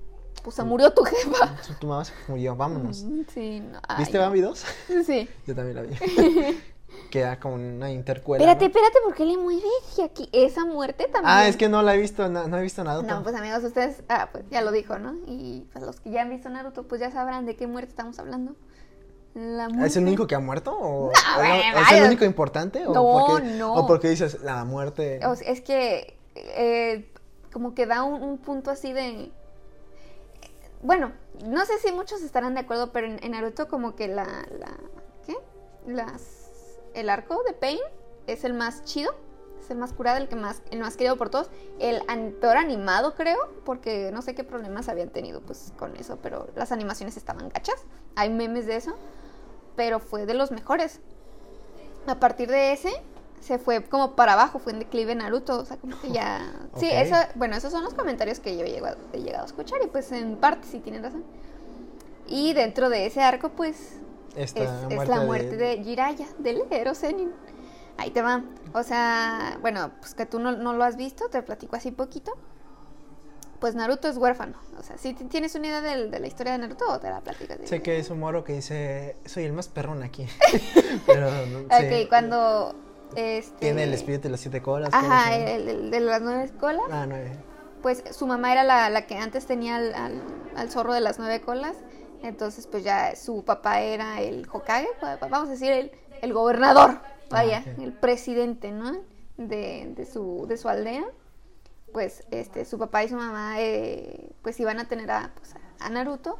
Pues se murió tu jefa. tu, mamá se murió, vámonos. Mm, Sí, no. ay, ¿Viste. Bambi 2? Sí. Yo también la vi. Queda como una intercuela. Espérate, ¿no? espérate, ¿por qué le muere y aquí esa muerte también? Ah, es que no la he visto, no, no he visto nada. No, pues amigos, ustedes, ah, pues ya lo dijo, ¿no? Y pues los que ya han visto Naruto, pues ya sabrán de qué muerte estamos hablando. La muerte. ¿Es el único que ha muerto? ¿O No, ¿es, güey, ¿Es el único importante? ¿O No, porque, no. ¿O porque dices la muerte? O sea, es que eh, como que da un, un punto así de... bueno, no sé si muchos estarán de acuerdo, pero en, Naruto como que la, la, ¿qué? Las, el arco de Pain es el más chido, es el más curado, el que más, el más querido por todos, el peor animado creo, porque no sé qué problemas habían tenido pues con eso, pero las animaciones estaban gachas, hay memes de eso, pero fue de los mejores. A partir de ese se fue como para abajo, fue en declive Naruto, o sea, como que ya... Sí, eso, bueno, esos son los comentarios que yo he llegado, he llegado a escuchar y pues en parte sí tienen razón. Y dentro de ese arco, pues, es, la muerte de, Jiraiya, del héroe Zenin. Ahí te va. O sea, bueno, pues que tú no, no, lo has visto, te platico así poquito. Pues Naruto es huérfano. O sea, si tienes una idea de, de la historia de Naruto, o te la platicas. Sé que es un moro que dice, soy el más perrón aquí. Pero, ok, cuando este, Tiene el espíritu de las siete colas. Ajá, el, de las nueve colas. Ah, nueve. Pues su mamá era la, la que antes tenía al, al, zorro de las nueve colas. Entonces, pues ya su papá era el Hokage, vamos a decir, el, el gobernador, vaya, ah, el presidente, ¿no? De, de, su, de su aldea. Pues este, su papá y su mamá, eh, pues iban a tener a, pues, a Naruto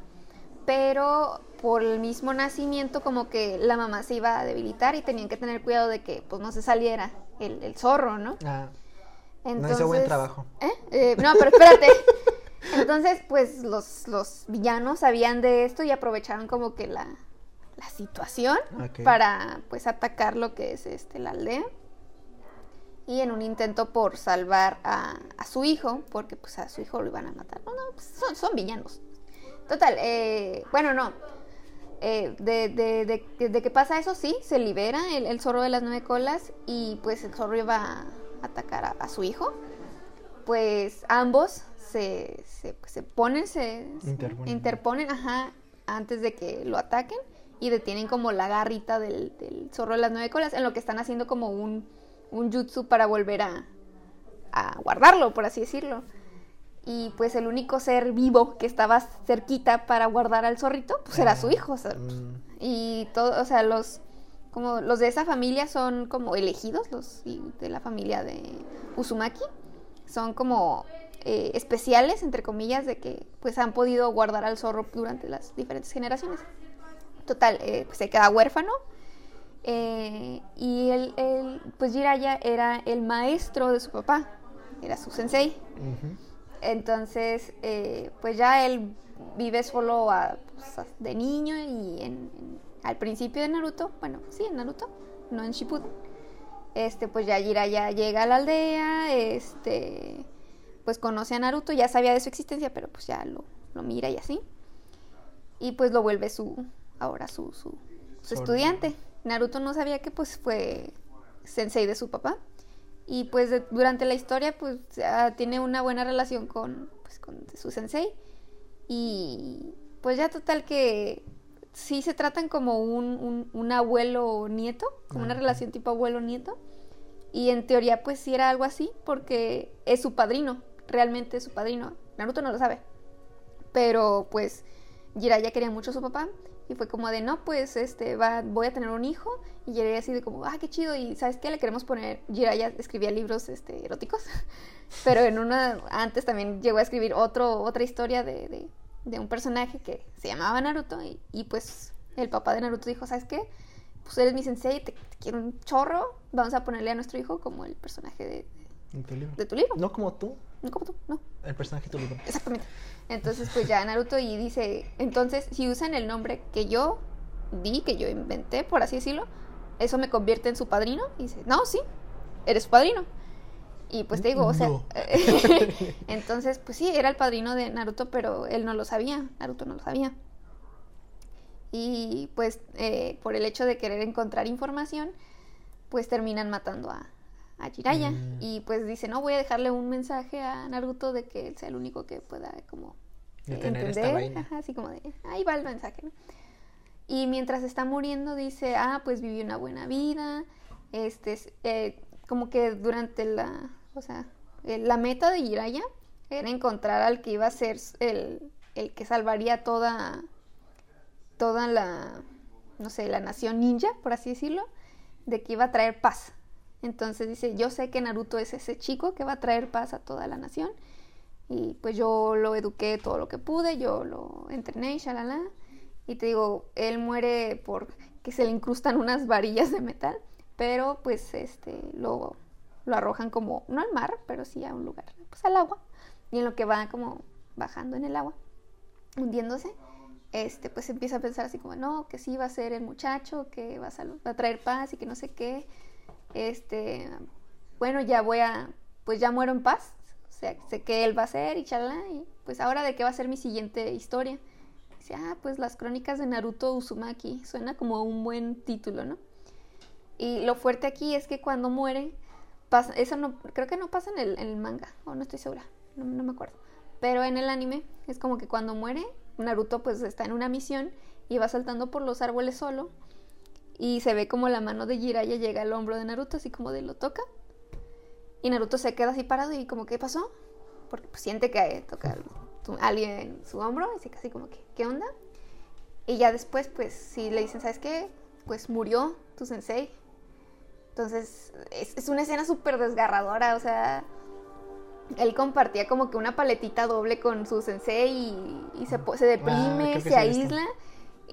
pero por el mismo nacimiento como que la mamá se iba a debilitar y tenían que tener cuidado de que pues no se saliera el, zorro, ¿no? Ah. Entonces, no hizo buen trabajo. ¿eh? ¿eh? no, pero espérate. Entonces, pues los, los villanos sabían de esto y aprovecharon como que la, la situación para pues atacar lo que es este la aldea. Y en un intento por salvar a, a su hijo, porque pues a su hijo lo iban a matar. No, no, pues, son, son villanos. Total, eh, bueno, no. Eh, de, de, de, que pasa eso, sí, se libera el, zorro de las nueve colas y pues el zorro iba a atacar a, su hijo. Pues ambos se, se, se ponen, se interponen. ajá, antes de que lo ataquen y detienen como la garrita del, zorro de las nueve colas, en lo que están haciendo como un, un jutsu para volver a, a guardarlo, por así decirlo y pues el único ser vivo que estaba cerquita para guardar al zorrito, pues era su ah, hijo. Mm. Y todo, o sea, los como los de esa familia son como elegidos, los de la familia de Uzumaki, son como eh, especiales, entre comillas, de que pues han podido guardar al zorro durante las diferentes generaciones. Total, eh, pues se queda huérfano. Eh, y él, pues Jiraya era el maestro de su papá, era su sensei. Entonces, eh, pues ya él vive solo pues, de niño y al principio de Naruto, bueno, sí, en Naruto, no en Shippuden. Este, pues ya Jiraiya llega a la aldea, este, pues conoce a Naruto, ya sabía de su existencia, pero pues ya lo, mira y así. Y pues lo vuelve su, ahora su, su, su estudiante. Naruto no sabía que pues fue sensei de su papá. Y pues durante la historia pues tiene una buena relación con, pues, con su sensei. Y pues ya total que sí se tratan como un, un, abuelo nieto, como una relación tipo abuelo nieto. Y en teoría pues sí era algo así porque es su padrino, realmente es su padrino. Naruto no lo sabe. Pero pues Jiraiya quería mucho a su papá y fue como de, no, pues, este, va, voy a tener un hijo. Y Jiraiya así de como, ah, qué chido. Y ¿sabes qué? Le queremos poner, Jiraiya escribía libros, este, eróticos. Pero en una, antes también llegó a escribir otro, otra historia de, de, un personaje que se llamaba Naruto. Y, pues el papá de Naruto dijo, ¿sabes qué? Pues eres mi sensei, te, quiero un chorro. Vamos a ponerle a nuestro hijo como el personaje de, de tu libro. No como tú. No como tú, no. El personaje de tu libro. Exactamente. Entonces, pues ya Naruto y dice, entonces, si usan el nombre que yo di, que yo inventé, por así decirlo, eso me convierte en su padrino. Y dice, no, sí, eres su padrino. Y pues te digo, o sea, entonces, pues sí, era el padrino de Naruto, pero él no lo sabía, Naruto no lo sabía. Y pues eh, por el hecho de querer encontrar información, pues terminan matando a, a Jiraiya. Mm. Y pues dice, no, voy a dejarle un mensaje a Naruto de que él sea el único que pueda como entender. así como de, ahí va el mensaje, Y mientras está muriendo dice, ah, pues viví una buena vida. Este, eh, como que durante la, o sea, eh, la meta de Jiraiya era encontrar al que iba a ser el, el que salvaría toda, toda la, no sé, la nación ninja, por así decirlo, de que iba a traer paz entonces dice, yo sé que Naruto es ese chico que va a traer paz a toda la nación Y pues yo lo eduqué todo lo que pude, yo lo entrené y shalala. Y te digo, él muere por que se le incrustan unas varillas de metal, pero pues este lo, lo arrojan como, no al mar, pero sí a un lugar, pues al agua. Y en lo que va como bajando en el agua, hundiéndose, este, pues empieza a pensar así como, no, que sí va a ser el muchacho, que va a, va a traer paz y que no sé qué. Este, bueno, ya voy a, pues ya muero en paz, o sea, sé que él va a ser y chalá, y pues ahora de qué va a ser mi siguiente historia. Dice, ah, pues las crónicas de Naruto Uzumaki, suena como un buen título, ¿no? Y lo fuerte aquí es que cuando muere, pasa, eso no, creo que no pasa en el, en el manga, o no estoy segura, no, no me acuerdo. Pero en el anime es como que cuando muere, Naruto pues está en una misión y va saltando por los árboles solo y se ve como la mano de Jiraiya llega al hombro de Naruto, así como de lo toca. Y Naruto se queda así parado y como, ¿qué pasó? Porque pues, siente que toca alguien en su hombro, y así como que, ¿qué onda? Y ya después, pues, si le dicen, ¿sabes qué? Pues murió tu sensei. Entonces, es, es una escena súper desgarradora, o sea, él compartía como que una paletita doble con su sensei y, se, se, deprime, se aísla.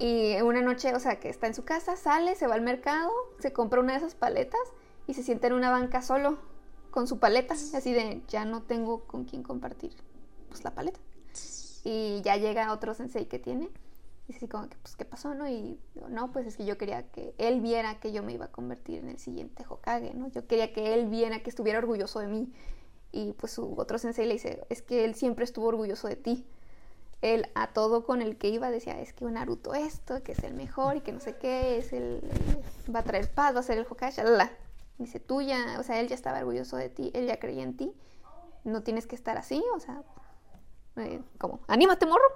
Y una noche, o sea, que está en su casa, sale, se va al mercado, se compra una de esas paletas y se sienta en una banca solo con su paleta. Así de, ya no tengo con quién compartir pues la paleta. Y ya llega otro sensei que tiene. Y así como que, pues, ¿qué pasó, no? Y no, pues es que yo quería que él viera que yo me iba a convertir en el siguiente Hokage, ¿no? Yo quería que él viera que estuviera orgulloso de mí. Y pues su otro sensei le dice, es que él siempre estuvo orgulloso de ti. Él a todo con el que iba decía, es que un Naruto esto, que es el mejor y que no sé qué, es el, va a traer paz, va a ser el Hokage, la. Dice, tú ya, o sea, él ya estaba orgulloso de ti, él ya creía en ti, no tienes que estar así, o sea, eh, como, anímate morro.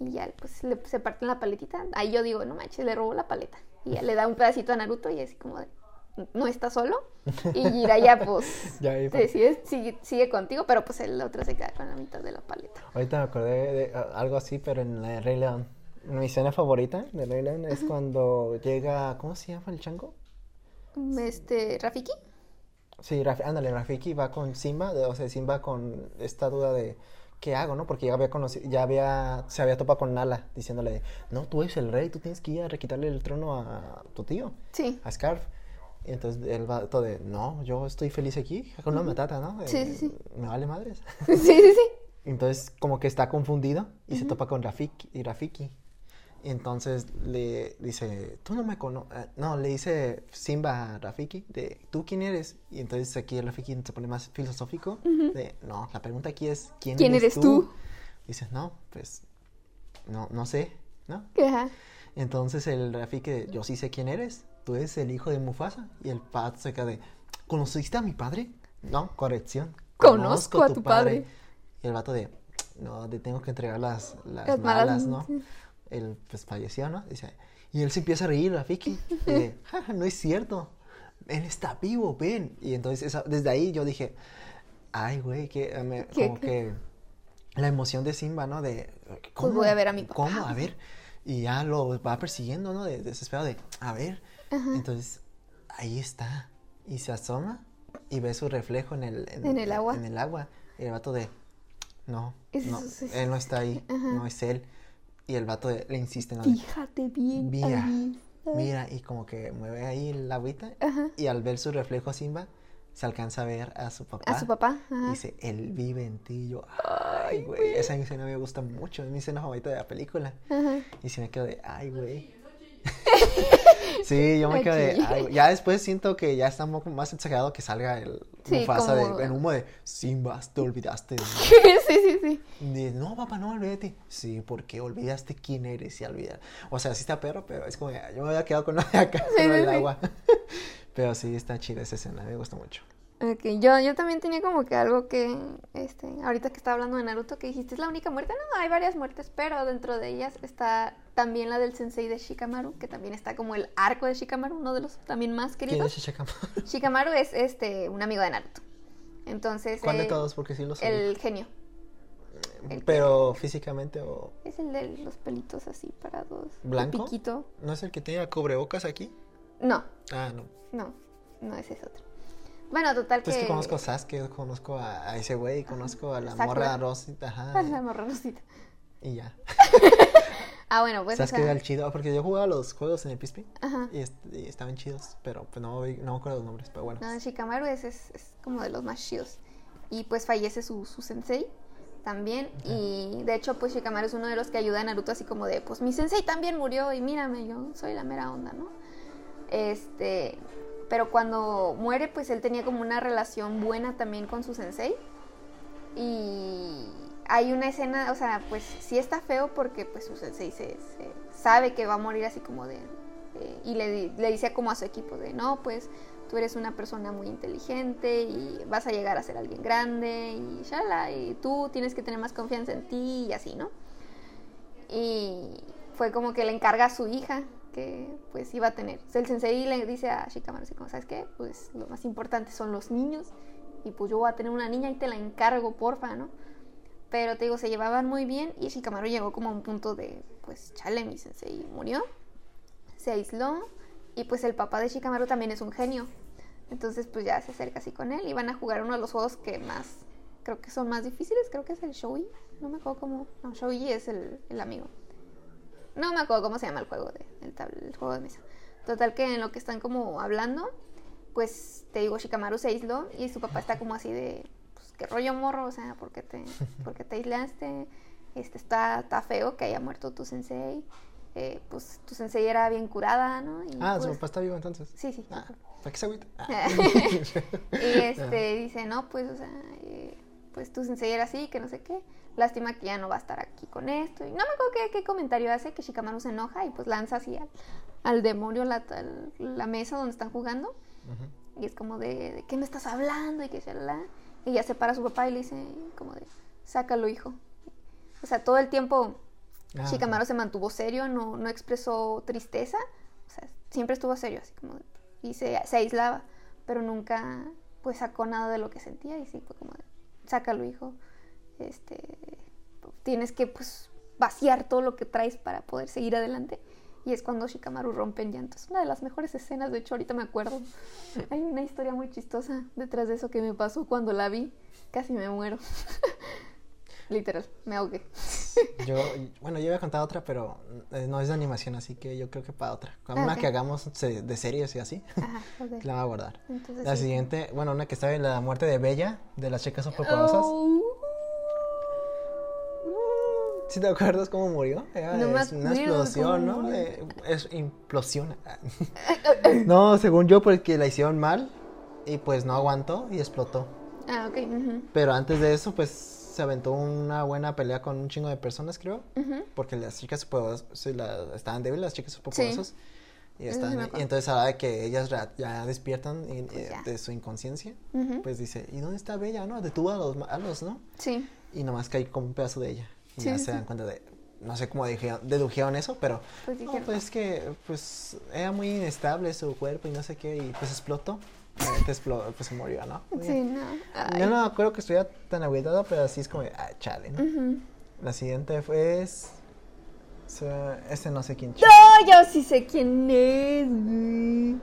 Y ya, pues le, se parte la paletita. Ahí yo digo, no manches, le robó la paleta. Y ya le da un pedacito a Naruto y así como de, no está solo. Y Jiraiya, pues, ya, decide, sigue, sigue, contigo, pero pues el otro se queda con la mitad de la paleta. Ahorita me acordé de algo así, pero en la de Rey León. Mi escena favorita de Rey León es cuando llega, ¿cómo se llama el chango? Este, Rafiki. Sí, ándale, Rafiki va con Simba, o sea, Simba con esta duda de ¿qué hago, no? Porque ya había conocido, ya había, se había topado con Nala, diciéndole, no, tú eres el rey, tú tienes que ir a requitarle el trono a tu tío. Sí. A Scarf. Y entonces él va todo de, no, yo estoy feliz aquí, con una matata, ¿no? Sí, sí, sí. Me vale madres. Sí, sí, sí. Entonces como que está confundido y se topa con Rafiki, y Rafiki. Y entonces le dice, tú no me conoces. Eh, no, le dice Simba a Rafiki, de, ¿tú quién eres? Y entonces aquí Rafiki se pone más filosófico, de, no, la pregunta aquí es, ¿quién, eres, tú? dice, no, pues, no, no sé, ¿no? Ajá. Entonces el Rafiki, yo sí sé quién eres, tú eres el hijo de Mufasa. Y el Pat se queda de, ¿conociste a mi padre? No, corrección. Conozco, a tu padre. Y el vato de, no, te tengo que entregar las, las, malas, ¿no? él pues falleció, ¿no? Dice, y él se empieza a reír, Rafiki. Y dice, no es cierto. Él está vivo, ven. Y entonces desde ahí yo dije, ay, güey, que como que la emoción de Simba, ¿no? De, pues ¿cómo? voy a ver a mi papá. ¿Cómo? A ver. Y ya lo va persiguiendo, ¿no? De, desesperado de, a ver. Entonces, ahí está. Y se asoma y ve su reflejo en el, en, el agua. En el agua. Y el vato de, no, no él no está ahí, no es él. Y el vato le insiste, ¿no? Fíjate bien. Mira, mira, y como que mueve ahí la agüita. Y al ver su reflejo Simba, se alcanza a ver a su papá. A su papá. Dice, él vive en ti. Y yo, ay, güey. Esa escena me gusta mucho. Es mi escena favorita de la película. Y si me quedo de, ay, güey. sí, yo me quedo de. ya después siento que ya está un poco más exagerado que salga el sí, Mufasa de, en humo de Simba, te olvidaste de sí, sí, sí. no, papá, no olvídate. Sí, porque olvidaste quién eres y olvidar. O sea, sí está perro, pero es como, yo me había quedado con lo de acá, con el agua. pero sí, está chida esa escena, me gusta mucho. Ok, yo, yo también tenía como que algo que, este, ahorita que estaba hablando de Naruto, que dijiste, ¿es la única muerte? No, hay varias muertes, pero dentro de ellas está también la del sensei de Shikamaru, que también está como el arco de Shikamaru, uno de los también más queridos. ¿Quién es Shikamaru? Shikamaru es, este, un amigo de Naruto. Entonces... ¿Cuál de todos? Porque sí lo sé. El genio. ¿Pero físicamente o...? Es el de los pelitos así parados. ¿Blanco? piquito. ¿No es el que tenía cubrebocas aquí? No. Ah, no. No, no, ese es otro. Bueno, total Pues que... es que conozco a Sasuke, conozco a, a ese güey, conozco a la Sakura. morra Rosita, ajá. la morra rosita. Y ya. Ah, bueno, pues, o Sasuke sea, era el chido, porque yo jugaba los juegos en el PSP Ajá. y, est- y estaban chidos, pero pues no, me- no me acuerdo los nombres, pero bueno. No, Shikamaru es, es, es como de los más chidos. Y pues fallece su, su sensei también. Y de hecho, pues Shikamaru es uno de los que ayuda a Naruto así como de, pues mi sensei también murió y mírame, yo soy la mera onda, ¿no? Este, pero cuando muere, pues él tenía como una relación buena también con su sensei. Y hay una escena, o sea, pues sí está feo porque pues su sensei se, sabe que va a morir así como de... y le, le dice como a su equipo de, no, pues tú eres una persona muy inteligente y vas a llegar a ser alguien grande y shala, y tú tienes que tener más confianza en ti y así, ¿no? Y fue como que le encarga a su hija pues iba a tener. O sea, el sensei le dice a Shikamaru así como, ¿sabes qué? Pues lo más importante son los niños y pues yo voy a tener una niña y te la encargo, porfa, ¿no? Pero te digo, se llevaban muy bien y Shikamaru llegó como a un punto de, pues chale, mi sensei murió, se aisló y pues el papá de Shikamaru también es un genio. Entonces pues ya se acerca así con él y van a jugar uno de los juegos que más, creo que son más difíciles, creo que es el Shoei. No me acuerdo cómo, no, Shoei es el, el amigo. No me acuerdo cómo se llama el juego de, el, tabl- el juego de mesa. Total que en lo que están como hablando, pues te digo, Shikamaru se aisló y su papá está como así de, pues qué rollo morro, o sea, ¿por qué te, por qué te aislaste? Este, está, está feo que haya muerto tu sensei. Eh, pues tu sensei era bien curada, ¿no? Y, Ah, su pues, papá está vivo entonces. Sí, sí. Ah, ¿para qué se agüita? Ah. y este dice, no, pues, o sea, eh, pues tu sensei era así, que no sé qué. Lástima que ya no va a estar aquí con esto. Y no me acuerdo qué, qué comentario hace, que Shikamaru se enoja y pues lanza así al, al demonio la, al- la mesa donde están jugando. Ujú. Y es como de, ¿de qué me estás hablando? Y que shalala. Y ya se para su papá y le dice, como de, sácalo, hijo. O sea, todo el tiempo Ah, Shikamaru se mantuvo serio, no, no expresó tristeza. O sea, siempre estuvo serio, así como de, y se, se aislaba. Pero nunca, pues, sacó nada de lo que sentía. Y sí, fue como de, sácalo, hijo. Este, tienes que, pues, vaciar todo lo que traes para poder seguir adelante. Y es cuando Shikamaru rompe en llanto. Es una de las mejores escenas, de hecho, ahorita me acuerdo. Hay una historia muy chistosa detrás de eso que me pasó cuando la vi. Casi me muero. Literal, me ahogué. Yo, bueno, yo iba a contar otra, pero eh, no es de animación, así que yo creo que para otra. Ah, una que hagamos de series y así, Ajá, la voy a guardar. Entonces, La sí. siguiente, bueno, una que estaba en la muerte de Bella, de las chicas superpoderosas. Oh. ¿Sí te acuerdas cómo murió? Era- No me es una explosión, ¿no? Eh, es implosión. no, según yo, porque la hicieron mal y pues no aguantó y explotó. Ah, ok. Pero antes de eso, pues se aventó una buena pelea con un chingo de personas, creo. Porque las chicas sí, la- estaban débiles, las chicas superpoderosas. Y, sí están, me y entonces ahora que ellas ya despiertan y- Pues eh, ya. de su inconsciencia, pues dice, ¿y dónde está Bella? No, detuvo a los malos, ¿no? Sí. Y nomás cae como un pedazo de ella. Y ya se dan cuenta de, no sé cómo dedujeron eso, pero Pues no, pues es que pues era muy inestable su cuerpo y no sé qué, y pues explotó. Obviamente explotó, pues se murió, ¿no? Sí, no. Ay. Yo no me acuerdo que estuviera tan agüitado, pero así es como, ah, chale. La siguiente fue. es- o sea, este no sé quién. ch- No, yo sí sé quién es. güey.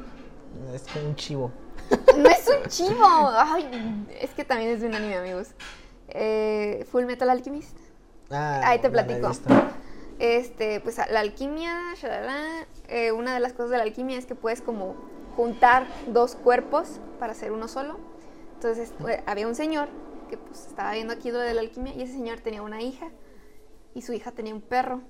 Es como un chivo. No es un chivo. Ay, es que también es de un anime, amigos. Eh, Full Metal Alchemist. Ah, Ahí te platico. Este, pues la alquimia, shalala, eh, una de las cosas de la alquimia es que puedes como juntar dos cuerpos para hacer uno solo. Entonces había un señor que pues estaba viendo aquí lo de la alquimia y ese señor tenía una hija y su hija tenía un perro.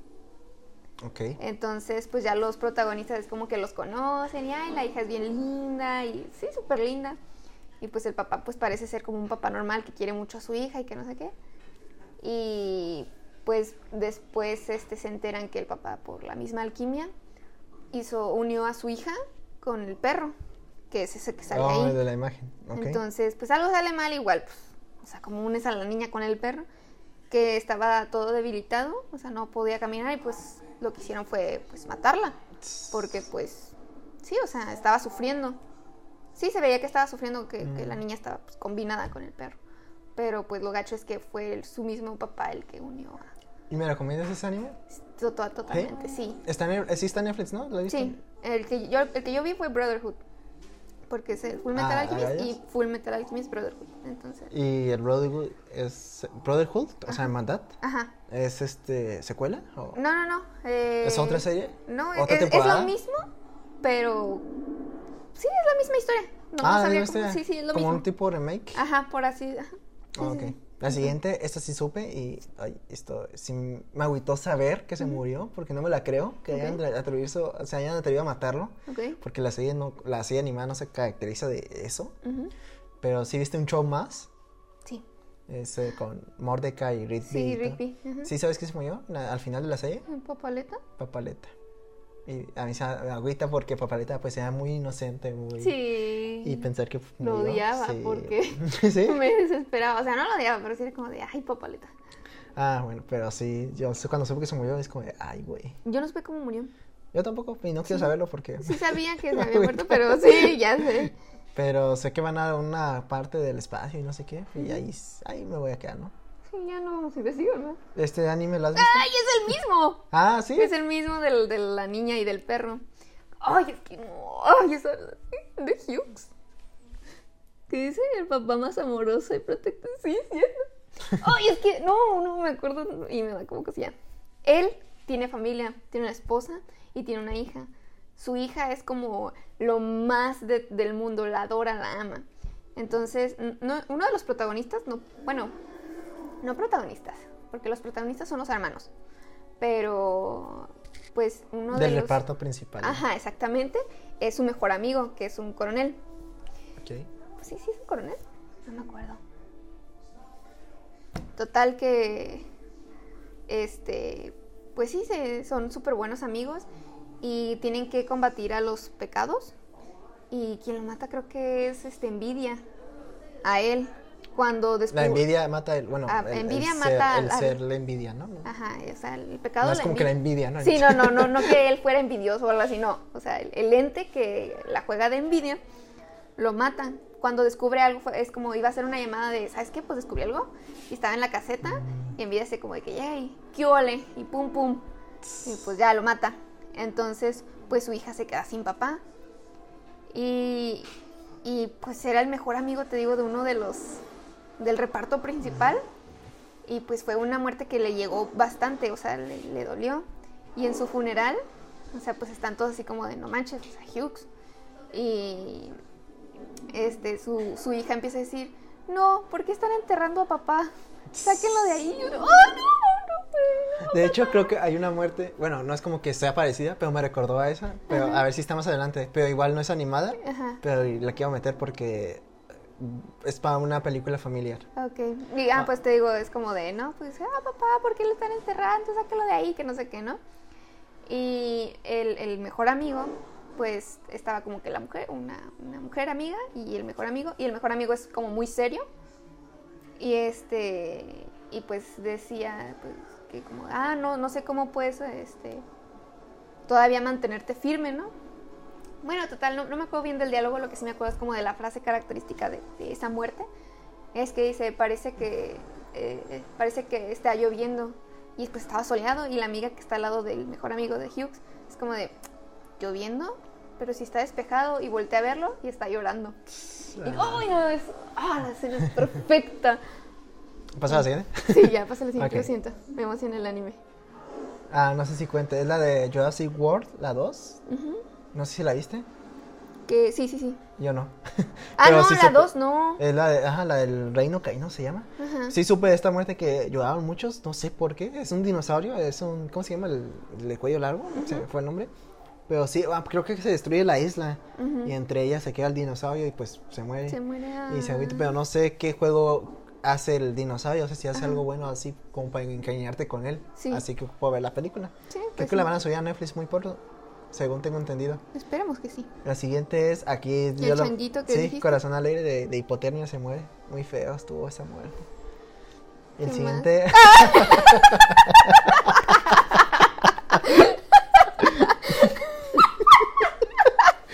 Ok. Entonces pues ya los protagonistas es como que los conocen y ay, la hija es bien linda y sí, súper linda. Y pues el papá pues parece ser como un papá normal que quiere mucho a su hija y que no sé qué. Y pues después este, se enteran que el papá, por la misma alquimia, hizo, unió a su hija con el perro, que es ese que sale Oh, ahí. de la imagen. Entonces, pues algo sale mal igual, pues, o sea, como unes a la niña con el perro, que estaba todo debilitado, o sea, no podía caminar y pues lo que hicieron fue pues matarla, porque pues, sí, o sea, estaba sufriendo. Sí, se veía que estaba sufriendo, que, que Mm. la niña estaba pues, combinada con el perro. Pero pues lo gacho es que fue el- su mismo papá el que unió a... ¿Y me recomiendas ese anime? To- to- Totalmente, sí. Está en, eh, sí está en Netflix, ¿no? ¿Lo viste? Sí, el que, yo, el que yo vi fue Brotherhood. Porque es el Full Metal Ah, Alchemist y. Full Metal Alchemist Brotherhood. Entonces, Y el Brotherhood es. Brotherhood, o sea, Hermandad, ajá. ¿es este. secuela? ¿O No, no, no. eh, ¿Es otra serie? No, ¿Otra es, es lo mismo, pero. Sí, es la misma historia. No, ah, misma cómo-. Sí, sí, es lo Como mismo. un tipo remake. Ajá, por así. Ajá. Sí, Ah, sí, ok. sí. La siguiente, esta sí supe y ay, esto sí me agüitó saber que se murió porque no me la creo que hayan Ok. atrevido, se hayan atrevido a matarlo porque la serie no la serie animada no se caracteriza de eso, pero sí viste un show más Sí. ese con Mordecai y Rigby. Sí. Rigby. ¿Sí sabes que se murió al final de la serie? ¿En Papaleta? Papaleta. Y a mí se me agüita porque Papaleta pues era muy inocente, muy Sí. y pensar que Lo murió, odiaba sí. porque ¿Sí? me desesperaba. O sea, no lo odiaba, pero sí era como de, ay, Papaleta. Ah, bueno, pero sí, yo sé- cuando supe que se murió es como de, ay, güey. Yo no supe cómo murió. Yo tampoco, y no quiero saberlo porque... Sí sabía que se había muerto, pero sí, ya sé. Pero sé que van a una parte del espacio y no sé qué, y ahí, ahí me voy a quedar, ¿no? Sí, ya no vamos a investigar, ¿no? ¿Este anime lo has visto? ¡Ay, es el mismo! Ah, ¿sí? Es el mismo del, de la niña y del perro. Ay, es que no. Ay, esa de Hughes. ¿Qué dice? El papá más amoroso y protector. Sí, cierto. Ay, es que no, no me acuerdo. Y me da como cosilla. Él tiene familia, tiene una esposa y tiene una hija. Su hija es como lo más de- del mundo, la adora, la ama. Entonces, no- uno de los protagonistas, no, bueno, no protagonistas, porque los protagonistas son los hermanos. Pero, pues, uno de Del los... reparto principal. Ajá, exactamente. Es su mejor amigo, que es un coronel. Ok. Sí, sí, es un coronel. No me acuerdo. Total que. Este. Pues sí, se, son súper buenos amigos. Y tienen que combatir a los pecados. Y quien lo mata creo que es este envidia. A él. Cuando después. La envidia mata el, bueno, Ah, el, ser, mata el al- ser la envidia, ¿no? Ajá, o sea, el pecado. No es la como que la envidia, ¿no? Sí, no, no, no, no que él fuera envidioso o algo así, no. O sea, el, el ente que la juega de envidia lo matan. Cuando descubre algo, es como iba a hacer una llamada de, ¿sabes qué? Pues descubrí algo. Y estaba en la caseta y envidia así como de que, ¡yay! ¡Qué ole! Y pum, pum. Y pues ya lo mata. Entonces, pues su hija se queda sin papá. Y, y pues era el mejor amigo, te digo, de uno de los del reparto principal. Y pues fue una muerte que le llegó bastante, o sea, le, le dolió. Y en su funeral, o sea, pues están todos así como de no manches, o sea, Hughes. Y este, su, su hija empieza a decir, no, ¿por qué están enterrando a papá? Sáquenlo de ahí. Yo, ¡ay, no, no, no, De hecho, creo que hay una muerte, bueno, no es como que sea parecida, pero me recordó a esa, pero a ver si está más adelante, pero igual no es animada, Ajá. pero la quiero meter porque es para una película familiar. Ok. Y ah, pues te digo, es como de, no, pues, ah, papá, ¿por qué lo están enterrando? Sáquenlo de ahí, que no sé qué, ¿no? Y el, el mejor amigo, pues, estaba como que la mujer, una, una mujer amiga y el mejor amigo, y el mejor amigo es como muy serio. Y este, y pues decía, pues, que como, ah, no, no sé cómo puedes, este, todavía mantenerte firme, ¿no? Bueno, total, no, no me acuerdo bien del diálogo, lo que sí me acuerdo es como de la frase característica de, de esa muerte. Es que dice, parece que, eh, eh, parece que está lloviendo. Y pues estaba soleado y la amiga que está al lado del mejor amigo de Hughes es como de, ¿lloviendo? Pero si está despejado y volteé a verlo y está llorando. Y, ¡ay, no! Es, ¡Ah, la escena es perfecta! ¿Pasa la siguiente? Sí, ya, pasa la siguiente, Ok. lo siento. Me emociona el anime. Ah, no sé si cuente, es la de Jurassic World, la 2. No sé si la viste. Que, sí, sí, sí. Yo no. Ah, no, sí la supe- 2 no. Es la de, ajá, la del Reino Caíno se llama. Ajá. Sí supe de esta muerte que lloraban muchos, no sé por qué. Es un dinosaurio, es un, ¿cómo se llama? El, el cuello largo, se me fue el nombre. Pero sí, ah, creo que se destruye la isla y entre ellas se queda el dinosaurio y pues se muere. Se muere. Y se agüita, ah. pero no sé qué juego hace el dinosaurio, o sea, si hace algo bueno así como para encariñarte con él. Sí. Así que puedo ver la película. Sí, Creo pues que la sí. van a subir a Netflix muy pronto, según tengo entendido. Esperemos que sí. La siguiente es aquí. el yo lo- changuito que Sí, dijiste? corazón alegre de, de hipotermia se muere. Muy feo estuvo esa muerte. Y el ¿Qué siguiente.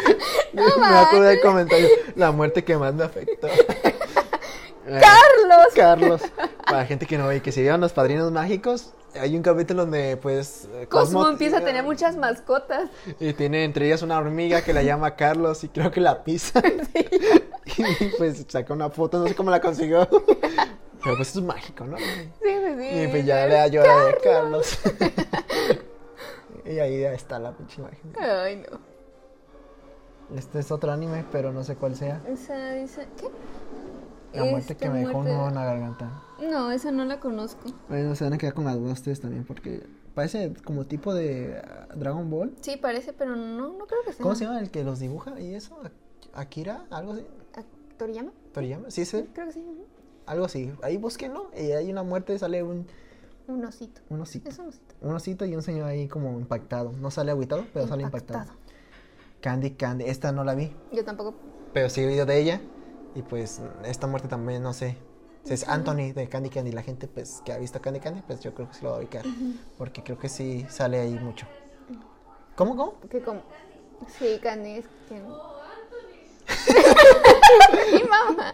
me acuerdo del comentario. La muerte que más me afectó. Eh, ¡Carlos! Carlos. Para la gente que no ve, que si vieron los padrinos mágicos, hay un capítulo donde pues eh, Cosmo empieza a tener muchas mascotas. y tiene entre ellas una hormiga que la llama Carlos y creo que la pisa. Y pues saca una foto, no sé cómo la consiguió. Pero pues es mágico, ¿no? Sí, sí, sí. Y pues ya le da llora de Carlos. y ahí está la pinche imagen. Ay, no. Este es otro anime, pero no sé cuál sea. Esa dice. ¿Qué? La muerte Esta que me dejó un muerte- nudo en la garganta. No, esa no la conozco. Bueno, se van a quedar con las dudas ustedes también, porque parece como tipo de ah, Dragon Ball. Sí, parece, pero no, no creo que sea. ¿Cómo se llama el que los dibuja y eso? ¿Akira? ¿Algo así? ¿A- ¿Toriyama? ¿Toriyama? ¿Sí es él? Creo que sí. Algo así. Ahí búsquenlo. Y hay una muerte, sale un, Un osito. un osito. Es un osito. Un osito y un señor ahí como impactado. No sale agüitado, pero sale impactado. Candy Candy. Esta no la vi, Yo tampoco. pero sí he oído de ella. Y pues esta muerte también, no sé. Es Anthony de Candy Candy. La gente pues que ha visto Candy Candy, pues yo creo que sí lo va a ubicar. Porque creo que sí sale ahí mucho. ¿Cómo, cómo? Que como. Sí, Candy es quien. Mi mamá.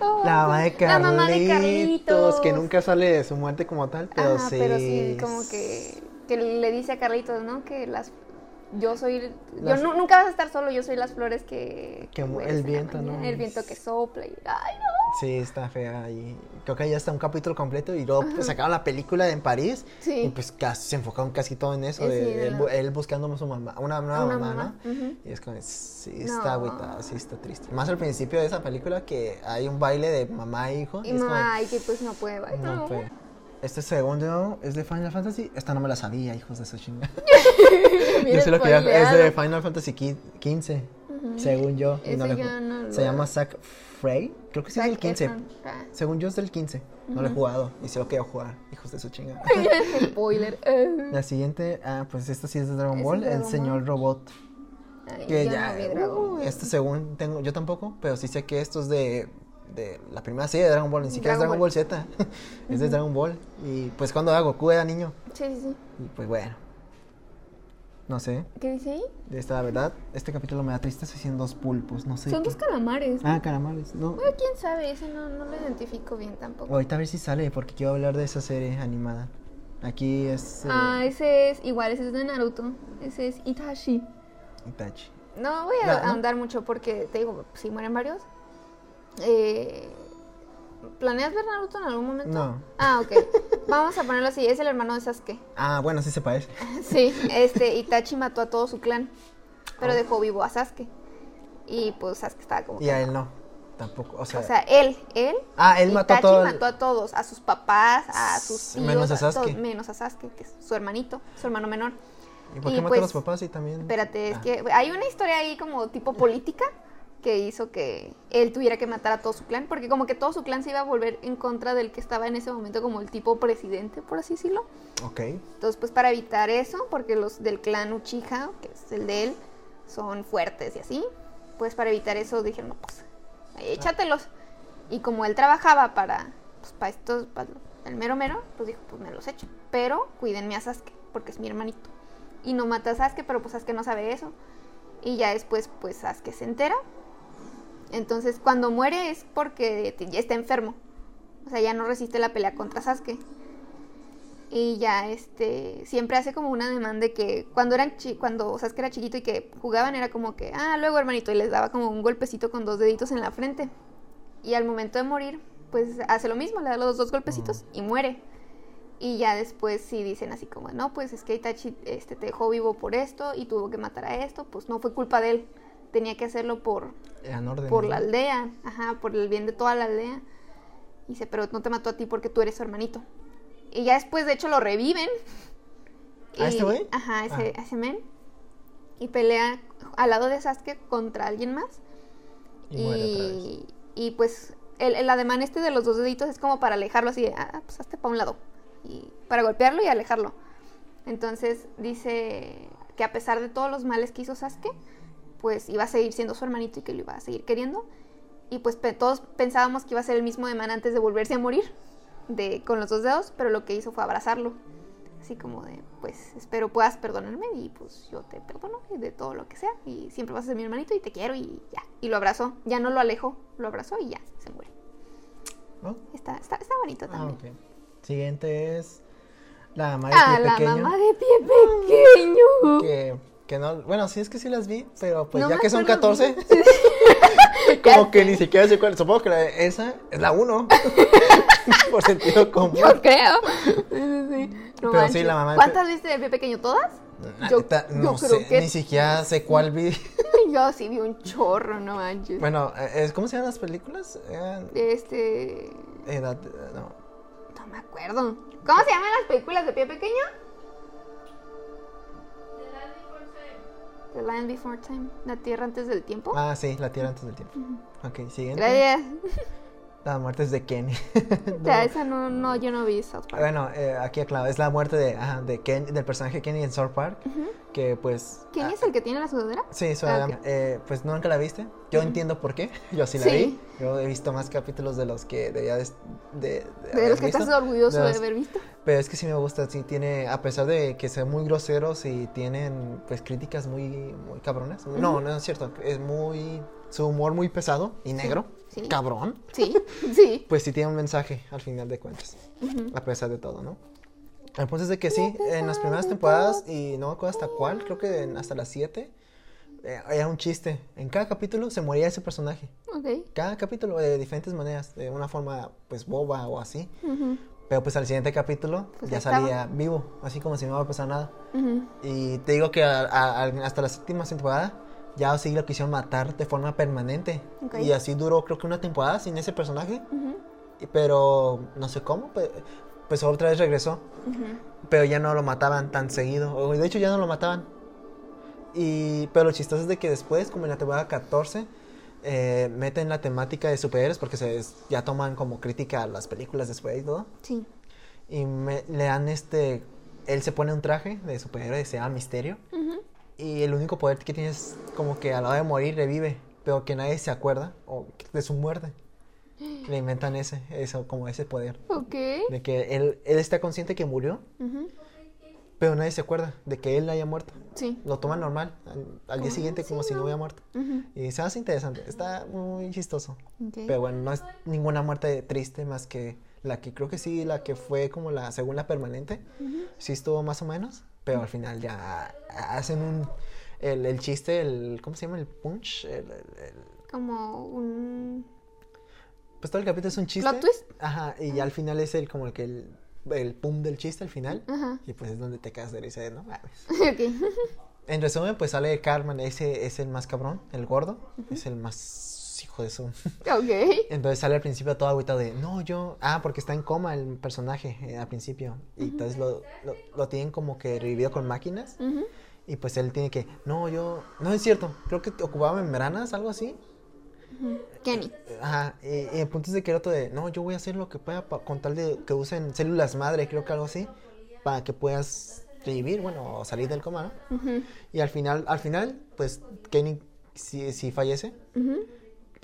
Oh, La mamá de La mamá de Carlitos, que Carlitos. nunca sale de su muerte como tal, pero Ajá, sí. pero sí, como que, que le dice a Carlitos, ¿no? Que las yo soy Las- yo nu- nunca vas a estar solo, yo soy las flores que, el viento, ¿no? El viento que sopla y ay, no. Sí, está fea y creo que ya está un capítulo completo y luego pues, sacaron la película en París Sí. y pues casi, se enfocaron casi todo en eso, de, sí, de él, la- él buscando a su mamá, una nueva Una mamá, mamá, ¿no? ujú. Y es como, sí, está No. agüitada, sí está triste. Más al principio de esa película que hay un baile de mamá e hijo. Y como, mamá, y que pues no puede bailar. no, pues, Este segundo es de Final Fantasy. Esta no me la sabía, hijos de su chingada. Yo sé lo que ya- es de. Final Fantasy XV, según yo. y no le yo no Se llama Zack Frey. Creo que sí es del 15. Efron. Ah, Según yo es del 15. No lo he jugado y se lo quiero jugar, hijos de su chingada. Spoiler. La siguiente, ah, pues esta sí es de Dragon Es Ball, el señor Ball. robot. Ay, Que ya, no vi Dragon uh, este según tengo, yo tampoco, pero sí sé que esto es de, de la primera serie de Dragon Ball, ni siquiera es Dragon Ball Z, es de Dragon Ball. Y pues cuando era Goku era niño, Sí, sí, sí. y pues bueno, no sé, ¿Qué dice ahí? de esta verdad, este capítulo me da tristeza, son dos pulpos, no sé. Son qué- dos calamares. Ah, calamares, no. Bueno, quién sabe, ese no, no lo identifico bien tampoco. Ahorita a ver si sale, porque quiero hablar de esa serie animada. Aquí es eh, Ah, ese es igual, ese es de Naruto. Ese es Itachi. Itachi. No voy a ¿no? ahondar mucho porque te digo, si mueren varios. Eh, ¿Planeas ver Naruto en algún momento? No. Ah, ok. Vamos a ponerlo así, es el hermano de Sasuke. Ah, bueno, sí se parece. Sí, este, Itachi mató a todo su clan, pero Oh. dejó vivo a Sasuke. Y pues Sasuke estaba como... Y que a él no, tampoco, o sea... O sea, él, él. ah, él mató a Itachi todo el- mató a todos, a sus papás, a sus tíos. Menos a todos, Sasuke. menos a Sasuke, que es su hermanito, su hermano menor. ¿Y por y qué mató pues- a los papás y también...? Espérate, es Ah. que hay una historia ahí como tipo política que hizo que él tuviera que matar a todo su clan, porque como que todo su clan se iba a volver en contra del que estaba en ese momento como el tipo presidente, por así decirlo. Ok. Entonces, pues para evitar eso, porque los del clan Uchiha, que es el de él, son fuertes y así, pues para evitar eso dijeron, no, pues, échatelos. Y como él trabajaba para, pues, para estos, para el mero mero, pues dijo, pues me los echo. Pero cuídenme a Sasuke, porque es mi hermanito. Y no mata a Sasuke, pero pues Sasuke no sabe eso. Y ya después, pues Sasuke se entera. Entonces, cuando muere es porque ya está enfermo. O sea, ya no resiste la pelea contra Sasuke. Y ya este siempre hace como una demanda de que cuando eran chi- cuando Sasuke era chiquito y que jugaban era como que, ah, luego hermanito, y les daba como un golpecito con dos deditos en la frente. Y al momento de morir, pues hace lo mismo, le da los dos golpecitos y muere. Y ya después sí dicen así como, no, pues es que Itachi este, te dejó vivo por esto y tuvo que matar a esto, pues no fue culpa de él, tenía que hacerlo por, Eran por la aldea, ajá, por el bien de toda la aldea. Y dice, pero no te mató a ti porque tú eres su hermanito. Y ya después, de hecho, lo reviven. ¿A Y- este güey? Ajá, ese, Ah. ese men. Y pelea al lado de Sasuke contra alguien más. Y muere otra vez. Y, y, pues el, el ademán este de los dos deditos es como para alejarlo así de, ah, pues hazte para un lado. Y para golpearlo y alejarlo. Entonces dice que a pesar de todos los males que hizo Sasuke, pues iba a seguir siendo su hermanito y que lo iba a seguir queriendo. Y pues pe- todos pensábamos que iba a ser el mismo ademán antes de volverse a morir de, con los dos dedos, pero lo que hizo fue abrazarlo. Así como de, pues espero puedas perdonarme y pues yo te perdono y de todo lo que sea. Y siempre vas a ser mi hermanito y te quiero y ya. Y lo abrazó. Ya no lo alejó, lo abrazó y ya, se. ¿No? Está, está, está bonito Ah, también. Siguiente es La mamá de Ah, pie la pequeño. mamá de pie pequeño. Que, que no, bueno, sí es que sí las vi, pero pues No ya que son acuerdo 14, Ya como que ni siquiera sé cuál. Supongo que la de- esa es la 1. Por sentido común. Yo creo. Sí. No Pero sí, la mamá ¿Cuántas viste de pie pequeño? ¿Todas? Yo- yo no creo sé, que ni siquiera sé cuál vi. Yo sí vi un chorro, no manches. Bueno, eh, ¿cómo se llaman las películas? Eran Este. edad, no. No me acuerdo. ¿Cómo se llaman las películas de pie pequeño? The Land Before Time. La Tierra antes del tiempo. Ah, sí, La Tierra antes del tiempo. Ok, siguiente. Gracias. La muerte es de Kenny. Ya, esa no, no, yo no vi South Park. Bueno, eh, aquí aclaro, es la muerte de, ajá, de Ken, del personaje Kenny en South Park, que pues... ¿Quién ah, es el que tiene la sudadera? Sí, su Ah, eh, pues nunca la viste. Yo entiendo por qué. Yo sí la Sí. vi. Yo he visto más capítulos de los que debía de, de, de De los que visto. estás orgulloso De haber visto. Pero es que sí me gusta, sí tiene, a pesar de que sean muy groseros y tienen pues críticas muy, muy cabronas. No, no es cierto, es muy, su humor muy pesado y negro, sí. Cabrón. Sí, sí. Pues sí tiene un mensaje al final de cuentas, a pesar de todo, ¿no? El punto es de que sí, en las primeras temporadas, y no me acuerdo hasta cuál, creo que en- hasta las 7, era un chiste. En cada capítulo se moría ese personaje. Ok. Cada capítulo de diferentes maneras, de una forma pues boba o así. Ujú, Pero pues al siguiente capítulo Pues ya ahí estaba. salía vivo, así como si no iba a pasar nada. ujú. Y te digo que a- a- a- hasta la séptima temporada ya sí lo quisieron matar de forma permanente. Y así duró creo que una temporada sin ese personaje. Pero no sé cómo, pues, pues otra vez regresó. Pero ya no lo mataban tan seguido. De hecho ya no lo mataban. Y, pero lo chistoso es de que después, como en la temporada 14, eh, meten la temática de superhéroes porque se, ya toman como crítica a las películas después y todo. Sí. Y me- le dan este. Él se pone un traje de superhéroe, se llama Misterio. Y el único poder que tiene es como que a la hora de morir revive. Pero que nadie se acuerda o de su muerte. Le inventan ese, eso, como ese poder. Ok. De que él, él está consciente que murió, Ujú. pero nadie se acuerda de que él haya muerto. Sí. Lo toma normal, al, al día siguiente sí, como si no ¿no? hubiera muerto. Ujú. Y se hace interesante, está muy chistoso. Ok. Pero bueno, no es ninguna muerte triste más que la que creo que sí, la que fue como la segunda permanente. Ujú. Sí estuvo más o menos, pero al final ya hacen un... El, el chiste, el... ¿Cómo se llama? El punch. El, Como un. pues todo el capítulo es un chiste. ¿Plot twist? Ajá, y ya al final es el como el que el, el pum del chiste al final. Ajá. Y pues es donde te quedas de risa, de, no mames. ok. En resumen, pues sale Carmen, ese es el más cabrón, el gordo, es el más hijo de su. ok. Entonces sale al principio todo agüitado de, no, yo, ah, porque está en coma el personaje eh, al principio. Y entonces lo, lo, lo tienen como que revivido con máquinas. Y pues él tiene que, no, yo, no es cierto, creo que ocupaba membranas, algo así. Kenny. Ajá, y, y el punto es de que el otro de, no, yo voy a hacer lo que pueda pa- con tal de que usen células madre, creo que algo así, para que puedas revivir, bueno, o salir del coma, ¿no? Y al final, al final, pues Kenny sí, sí fallece, Ujú.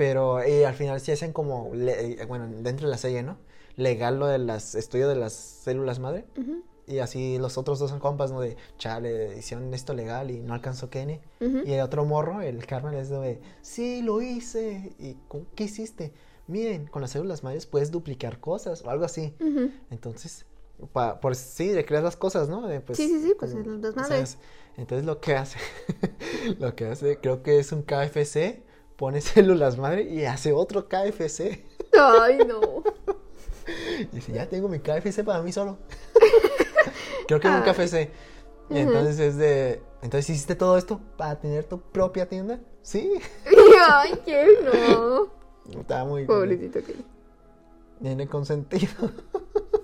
Pero eh, al final sí hacen como, le- eh, bueno, dentro de la serie, ¿no? Legal lo de las estudio de las células madre. Ujú. Y así los otros dos son compas, ¿no? De, chale, hicieron esto legal y no alcanzó Kenny. Ujú. Y el otro morro, el Carmen, es de, sí, lo hice. ¿Y qué hiciste? Miren, con las células madres puedes duplicar cosas o algo así. Ujú. Entonces, pa- por sí, de crear las cosas, ¿no? Pues, Sí, sí, sí, pues, como, el desmadre. ¿sabes? Entonces lo que hace, lo que hace, creo que es un KFC, pone células madre y hace otro KFC. Ay, no. Y dice, ya tengo mi KFC para mí solo. creo que es un Ay. KFC. Y entonces es de, entonces hiciste todo esto para tener tu propia tienda. Sí. Ay, qué no. Estaba muy... Pobrecito Kenny. Nene consentido.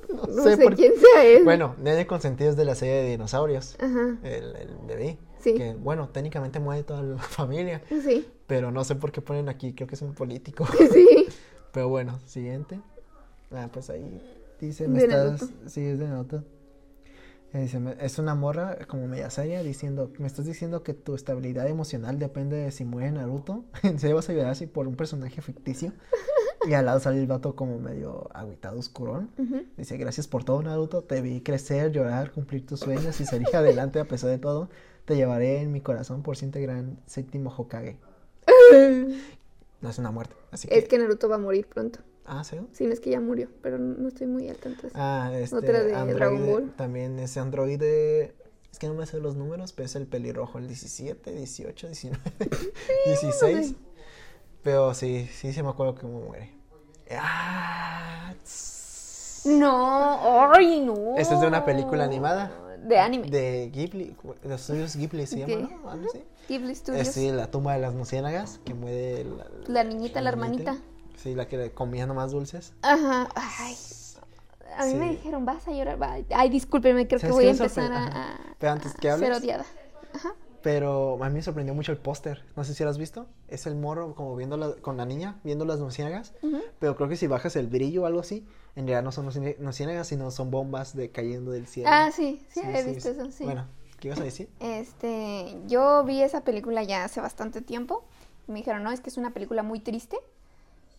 no, No sé, sé, por quién sea él. Bueno, Nene consentido es de la serie de dinosaurios. Ajá. El, el bebé. Sí. Que, bueno, técnicamente muere toda la familia. Sí. Pero no sé por qué ponen aquí, creo que es un político. Sí. Pero bueno, siguiente. Ah, pues ahí dice, me estás... Sí, es de Naruto. Eh, dice, me- es una morra como media seria diciendo, me estás diciendo que tu estabilidad emocional depende de si muere Naruto. ¿En serio vas a llorar así por un personaje ficticio? Y al lado sale el vato como medio agüitado, oscurón. Dice, gracias por todo, Naruto. Te vi crecer, llorar, cumplir tus sueños y salir adelante a pesar de todo. Te llevaré en mi corazón por siempre gran séptimo Hokage. No es una muerte, así que... Es que Naruto va a morir pronto. Ah, ¿sí? Si no es que ya murió, pero no estoy muy al tanto. Ah, este. Otra de Dragon Ball. También ese androide. Es que no me sé los números, pero es el pelirrojo, el 17, 18, 19, 16. Pero sí, sí, sí me acuerdo cómo muere. Ah, tss. No, ay, no. Esta es de una película animada. De anime. De Ghibli, de los estudios Ghibli se Ok. llama, ¿no? Algo así. Ghibli Studios. sí, la tumba de las luciérnagas, que muere la, La niñita, la hermanita. Sí, la que comía nomás dulces. Ajá. Ay. A mí me Sí. dijeron, vas a llorar. Ay, discúlpenme, creo que ¿Sabes voy a me empezar a, a- Pero antes que a ser hables. odiada. Ajá. Pero a mí me sorprendió mucho el póster. No sé si lo has visto. Es el morro como viendo la- con la niña, viendo las. Ujú. Pero creo que si bajas el brillo o algo así, en realidad no son luciérnagas, sino son bombas de cayendo del cielo. Ah, sí, sí, he sí, visto sí. eso, sí. Bueno, ¿qué ibas a decir? Este, yo vi esa película ya hace bastante tiempo. Me dijeron, no, es que es una película muy triste.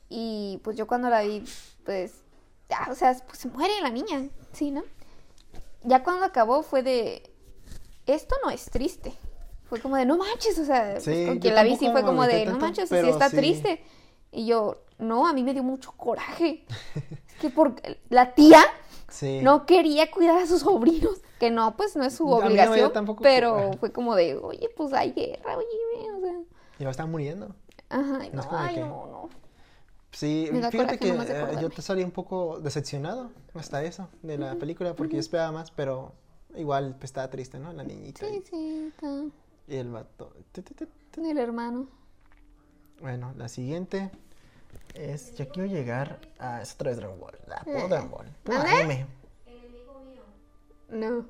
Y pues yo cuando la vi, pues, o sea, pues se muere la niña, sí, ¿no? Ya cuando acabó fue de, esto no es triste. Fue como de, no manches, o sea, pues, Sí, con quien la vi sí fue como de, no manches, pero está sí. triste. Y yo, no, a mí me dio mucho coraje. es que por la tía Sí. no quería cuidar a sus sobrinos, que no, pues no es su A no obligación, tampoco pero coraje. fue como de, oye, pues hay guerra, oye, o sea, Y lo están muriendo. ajá, y No no, ay, que- no, no. Sí, fíjate que eh, yo te salí un poco decepcionado hasta eso de la película porque yo esperaba más, pero igual pues, estaba triste, ¿no? La niñita Sí, y, sí, está y el vato. Tu. el hermano. Bueno, la siguiente es. Yo quiero llegar a. Es otra vez Dragon Ball. La puro Eh. Dragon Ball. Puro anime. No.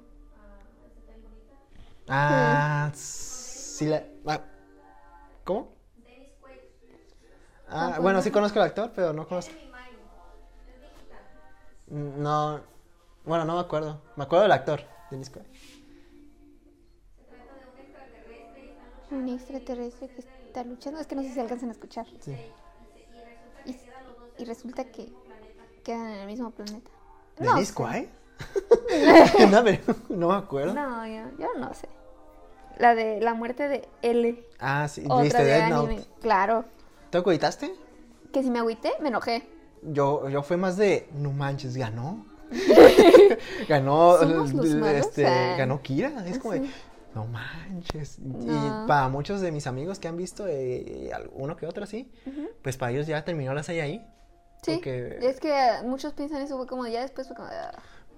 Ah, sí la. ah, ¿Cómo? Ah, bueno, sí conozco al actor, pero no conozco. Mm, No. Bueno, no me acuerdo. Me acuerdo del actor. Dennis Quaid. Un extraterrestre que está luchando, es que no sé si alcanzan a escuchar. Sí. Y, y resulta que quedan en el mismo planeta. No ¿Dennis sé. Quaid? no, pero no me acuerdo. No, yo, yo no sé. La de la muerte de L. Ah, sí. Otra ¿Viste de Death anime. Note? Claro. ¿Te agüitaste? Que si me agüité, me enojé. Yo, yo fue más de, no manches, ganó. ganó, este, ah. ganó Kira. Es como de, Sí. No manches. No. Y para muchos de mis amigos que han visto, eh, uno que otro así, pues para ellos ya terminó la serie ahí. Sí. Porque- Es que muchos piensan eso, fue como ya después fue como de, ah,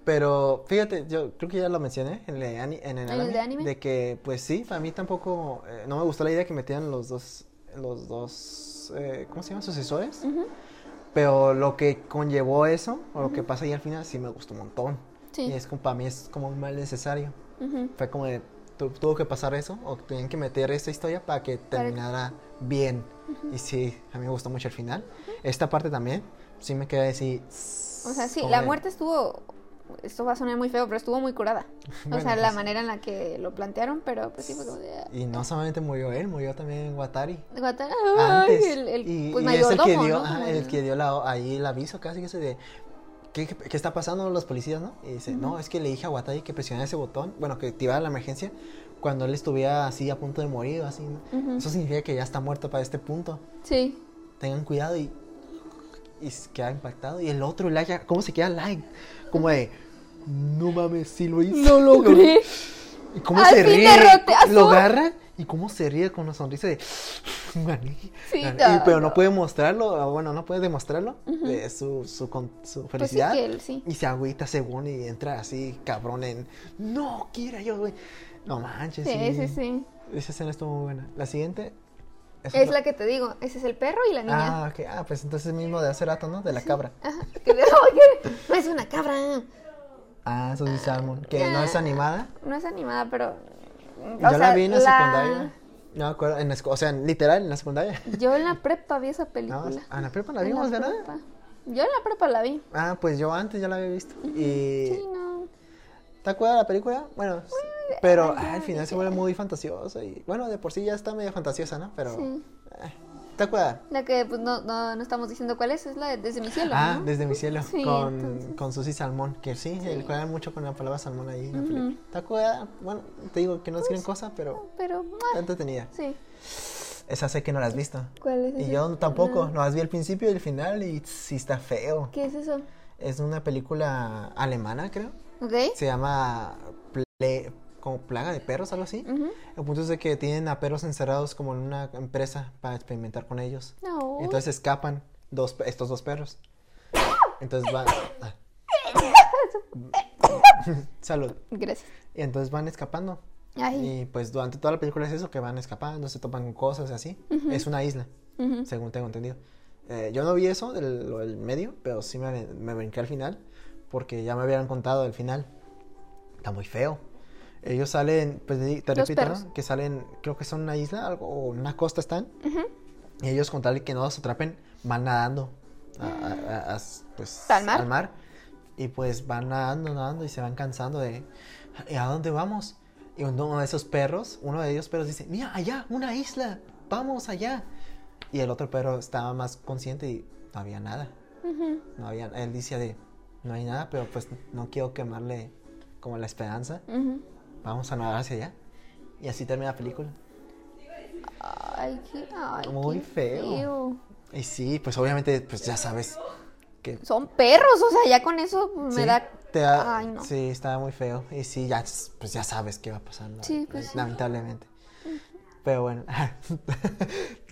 Pero fíjate, yo creo que ya lo mencioné en el, de ani- en el ¿En el anime, de anime? que pues sí, para mí tampoco, eh, no me gustó la idea que metieran los dos, los dos, eh, ¿cómo se llaman? Sucesores. ujú, Pero lo que conllevó eso, o lo que pasa ahí al final, sí me gustó un montón. Sí. Y es como, para mí es como un mal necesario. Fue como de, tuvo que pasar eso, o tenían que meter esta historia para que terminara bien. Y sí, a mí me gustó mucho el final. Esta parte también, sí me quedé así. O sea, sí, la muerte estuvo. Esto va a sonar muy feo, pero estuvo muy curada. o Bueno, sea, la pues- manera en la que lo plantearon, pero pues sí fue como de. ah, Y no solamente murió él, murió también Watari. Guata- Antes. Ay, el, el, y, pues y es el que mayordomo, dio, ¿no? el el- que dio la, ahí el aviso casi que se de ¿qué, qué, está pasando los policías, no? Y dice, no, es que le dije a Watari que presionara ese botón, bueno, que activara la emergencia cuando él estuviera así a punto de morir, así. ¿no? Ujú. Eso significa que ya está muerto para este punto. Sí. Tengan cuidado y y queda impactado y el otro like, ¿cómo se queda like? Como de no mames, sí lo hizo. Lo logré. Y cómo Al se ríe. Lo agarra y cómo se ríe con una sonrisa de gané. Sí, gané". Y- no, pero no no. puede mostrarlo, bueno, no puede demostrarlo de su, su, su Pues sí felicidad. que él, sí. Y se agüita según y entra así, cabrón, en no quiera yo, güey. No manches. Sí, sí, sí. Esa escena estuvo muy buena. La siguiente. Es la que te digo. Ese es el perro y la niña. Ah, ok. Ah, pues entonces es mismo de hace rato, ¿no? De la cabra. Ajá. No es una cabra. Ah, Susie Salmon. Que no es animada. No es animada, pero. O Yo la vi en la, secundaria. No me acuerdo. En la o sea, literal, en la secundaria. Yo en la prepa vi esa No, película. a la prepa la En vimos, ¿verdad? prepa. Yo en la prepa la vi. Ah, pues yo antes ya la había visto. Y. Sí, no. ¿Te acuerdas de la película? Bueno, pero ay, al final se vuelve muy fantasiosa. Y bueno, de por sí ya está medio fantasiosa, ¿no? Pero. Sí. eh, ¿Te acuerdas? La que pues no, no, no estamos diciendo cuál es, es la de Desde mi cielo. Ah, ¿no? desde mi cielo, Sí, con, entonces. con Susi Salmón, que sí, él juega mucho con la palabra salmón ahí en la película. ¿Te acuerdas? Bueno, te digo que no es gran cosa, pero Pero, está ah, entretenida. sí. Esa sé que no la has visto. ¿Cuál es Y yo tampoco, No. no has vi el principio y el final y sí está feo. ¿Qué es eso? Es una película alemana, creo. ¿Ok? Se llama Ple- como Plaga de Perros, algo así. Ujú. El punto es de que tienen a perros encerrados como en una empresa para experimentar con ellos. No. Entonces escapan dos, estos dos perros. Entonces van... ah. Salud. Gracias. Y entonces van escapando. Ay. Y pues durante toda la película es eso, que van escapando, se topan con cosas y así. Es una isla, Ujú. según tengo entendido. Eh, yo no vi eso, del, lo del medio, pero sí me, me brinqué al final, porque ya me habían contado el final. Está muy feo. Ellos salen, pues te Los repito. ¿no? Que salen, creo que son una isla algo, o una costa están. Y ellos con tal de que no los atrapen, van nadando a, a- a- pues, ¿Al mar? Y pues van nadando, nadando y se van cansando de... ¿Y a dónde vamos? Y uno de esos perros, uno de ellos perros dice, mira, allá, una isla, vamos allá. Y el otro perro estaba más consciente y no había nada. Ujú. No había, él decía de, no hay nada, pero pues no quiero quemarle como la esperanza. Ujú. Vamos a nadar hacia allá. Y así termina la película. Ay, qué, ay, Muy qué feo. Y sí, pues obviamente, pues ya sabes que Son perros, o sea, ya con eso me Sí, da. te da- Ay, no. Sí, estaba muy feo. Y sí, ya, pues ya sabes qué va a pasar, ¿no? Sí, pues sí. Lamentablemente. Pero bueno.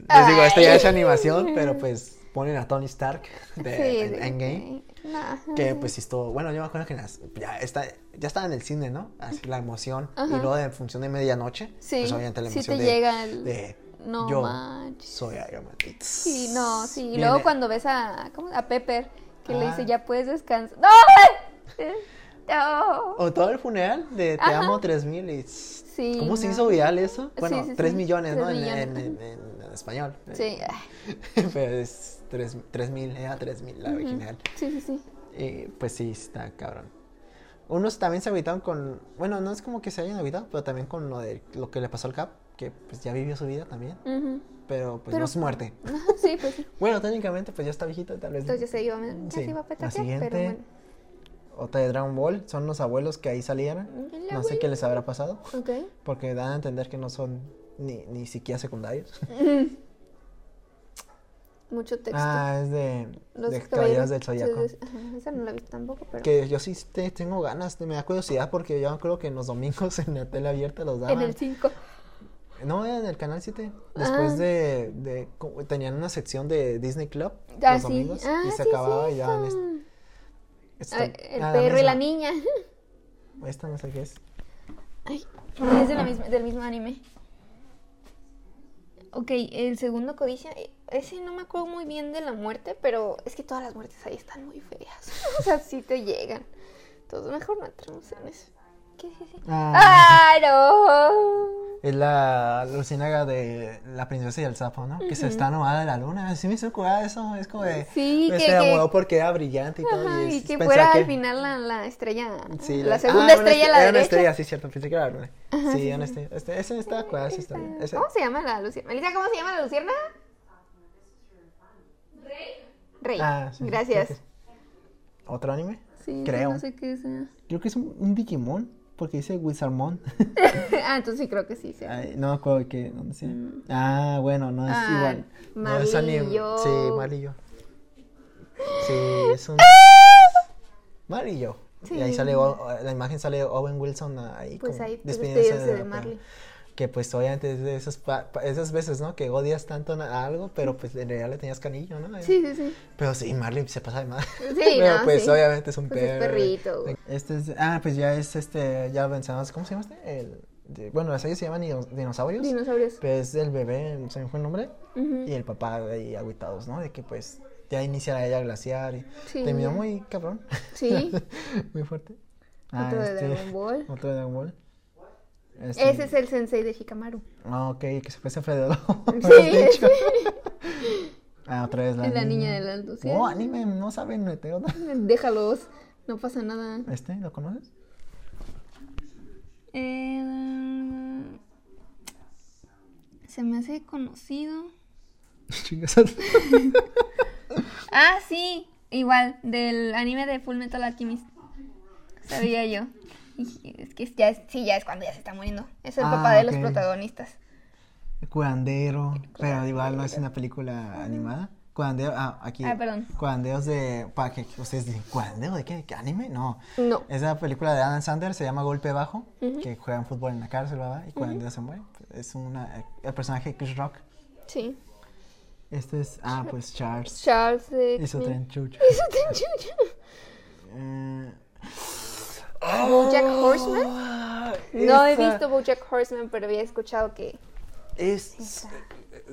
Les digo, esto ya es animación, pero pues ponen a Tony Stark de, Sí, Endgame. Nah. Que pues sí estuvo. Bueno, yo me acuerdo que las- ya, está, ya estaba en el cine, ¿no? Así la emoción. Ajá. Y luego de función de medianoche. Sí, Pues obviamente la sí emoción te de, llega el- de No yo manches. soy Iron Man. Y Sí, no, sí. Y luego cuando ves a, ¿cómo? a Pepper, que le Ah. dice, ya puedes descansar. ¡No! ¡No! O todo el funeral de Te Ajá. amo 3000 y... Sí, ¿Cómo se no. hizo viral eso? Sí, Bueno, sí, 3 sí. millones, ¿no? Tres En- millones. En, en- en español. Sí. Pero es 3, 3000, era 3000 la original. Sí, sí, sí. Y pues sí, está cabrón. Unos también se agüitaron con. Bueno, no es como que se hayan agüitado, pero también con lo de lo que le pasó al Cap, que pues ya vivió su vida también. Pero pues Pero- no es muerte. Sí, pues sí. Bueno, técnicamente pues ya está viejito, tal vez. Entonces ya se iba, a- ya Sí. se iba a La petatear, siguiente, pero bueno. Otra de Dragon Ball, son los abuelos que ahí salieron. No sé qué les habrá pasado, Ok. porque dan a entender que no son ni, ni siquiera secundarios. Mucho texto. Ah, es de, Los de Caballeros del Zodiaco. esa no la vi tampoco, pero. Que yo sí te- tengo ganas, me da curiosidad porque yo creo que en los domingos en la tele abierta los daban. En el 5. No, en el canal 7. Después Ah. de, Tenían una sección de Disney Club Ah, los sí. domingos Ah, y se sí, acababa sí, y esta. esta- Ah, El perro y la niña. Esta no sé qué es. Ay, es de la misma, del mismo anime. Ok, el segundo codicia. eh, Ese no me acuerdo muy bien de la muerte, pero es que todas las muertes ahí están muy feas. o sea, sí te llegan. Entonces, mejor no entremos en eso. ¿Qué es ese? Ah, ¡Ay, no! Es la Lucinaga de La Princesa y el Sapo, ¿no? Que se está nomada de la luna. Sí me hizo eso. Es como de. Sí, pues, que- se enamoró porque era brillante y todo. Ajá, y, es- que fuera que- al final la, la estrella. Sí, la ah, segunda una estrella a la Era una derecha. estrella, sí, cierto. Pensé que era la luna. Ajá, sí, sí, una estrella. Este, ese está cuidado, ese está bien. Ese- ¿Cómo se llama la lucierna? Melissa, ¿cómo se llama la lucierna? Rey. Ah, sí, Gracias. ¿Otro anime? Sí, Creo. no sé qué sea. Creo que es un, un Digimon, porque dice Wizardmon. ah, entonces sí creo que sí. sí. Ay, no me acuerdo de qué, dónde sea. Ah, bueno, no es Ah, igual. No es anime. Malillo. Sí, Malillo. Sí, es un. Malillo. Y ahí Sí. sale, la imagen sale Owen Wilson ahí. Pues como ahí, pues, despidiéndose de la- Marley. Que pues obviamente es de esas, esas veces, ¿no? Que odias tanto a algo, pero pues en realidad le tenías cariño, ¿no? Sí, sí, sí. Pero sí, Marley se pasa de madre. Sí, pero no, pues sí. obviamente es un Pues es perro. perrito. Este es, ah, pues ya es este, ya pensamos, ¿cómo se llama este? El, de- bueno, las series se llaman dino- dinosaurios. Dinosaurios. Pues el bebé, se me fue el nombre, y el papá ahí agüitados, ¿no? De que pues ya inicia la era glaciar y Sí. terminó muy cabrón. Sí. muy fuerte. Otro de este, Dragon Ball. Otro de Dragon Ball. Este- Ese es el sensei de Shikamaru. Ah, ok, que se ese Alfredo. Sí. Ah, otra vez la, Es la niña de la Lucía. No, anime, no saben. Déjalos. No pasa nada. ¿Este? ¿Lo conoces? Eh, se me hace conocido. Ah, sí. Igual, del anime de Full Metal Alchemist. Sabía yo. Y Es que ya es, sí, ya es cuando ya se está muriendo. Es el Ah, papá de los protagonistas. Curandero, pero igual no es una película animada. Curandero, ah, aquí. Ah, perdón. Curanderos de. Para que ustedes dicen, ¿curandero de qué? ¿Qué anime? No. No. Es una película de Adam Sandler, se llama Golpe Bajo, que juegan fútbol en la cárcel, ¿verdad? Y curanderos se mueren. Es una, el personaje de Chris Rock. Sí. Este es. Ah, pues Charles. Charles de Hizo tren chucho. Hizo tren chucho. Eh, ¿Bojack Horseman? Ah, No he esa visto Bojack Horseman, pero había escuchado que Es.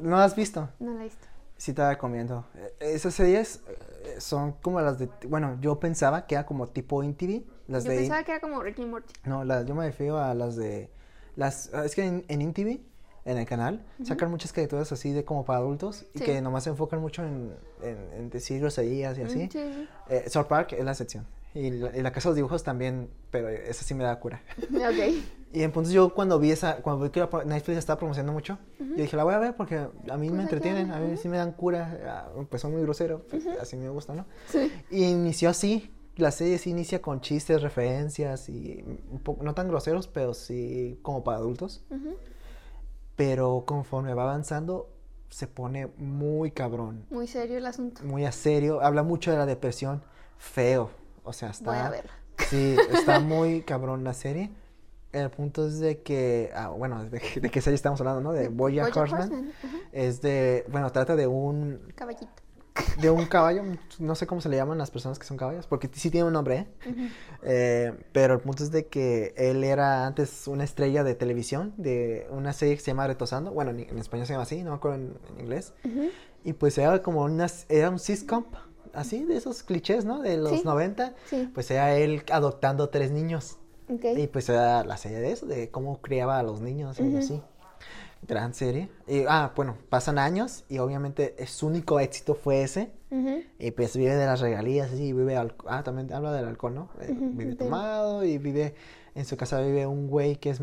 ¿No has visto? no la he visto. Sí te la recomiendo. Eh, Esas series eh, son como las de... Bueno, yo pensaba que era como tipo InTV. Las Yo de... pensaba que era como Ricky y Morty. No, las, yo me refiero a las de... Las, es que en, en InTV, en el canal, sacan muchas caricaturas así de como para adultos y Sí. que nomás se enfocan mucho en, en, en decir groserías y así. Sí. Eh, South Park es la sección. Y la, y la Casa de los Dibujos también, pero esa sí me da cura. Ok. Y entonces yo cuando vi esa, cuando vi que Netflix estaba promocionando mucho, yo dije, la voy a ver porque a mí me Pues, entretienen, ajá, a mí sí me dan cura, ah, pues son muy groseros, pues, así me gusta, ¿no? Sí. Y inició así, la serie sí inicia con chistes, referencias y un poco, no tan groseros, pero sí como para adultos. Pero conforme va avanzando, se pone muy cabrón, Muy serio el asunto. muy a serio, habla mucho de la depresión, feo, o sea, está... Voy a verla. Sí, está muy cabrón la serie. El punto es de que, ah, bueno, de, de qué serie estamos hablando, ¿no? De Bojack Horseman. Es de, bueno, trata de un, Caballito. de un caballo, no sé cómo se le llaman las personas que son caballos, porque sí tiene un nombre, ¿eh? Eh, pero el punto es de que él era antes una estrella de televisión, de una serie que se llama Retosando, bueno, en, en español se llama así, no me acuerdo en, en inglés, y pues era como una, era un sitcom, así, de esos clichés, ¿no? De los Sí. 90, Sí. pues era él adoptando tres niños. Ok. Y pues era la serie de eso, de cómo criaba a los niños y Ujú. así. Gran serie. Y, ah, bueno, pasan años y obviamente su único éxito fue ese. Ujú. Y pues vive de las regalías y vive al... Ah, también habla del alcohol, ¿no? Eh, Ujú, vive tomado y vive... En su casa vive un güey que es...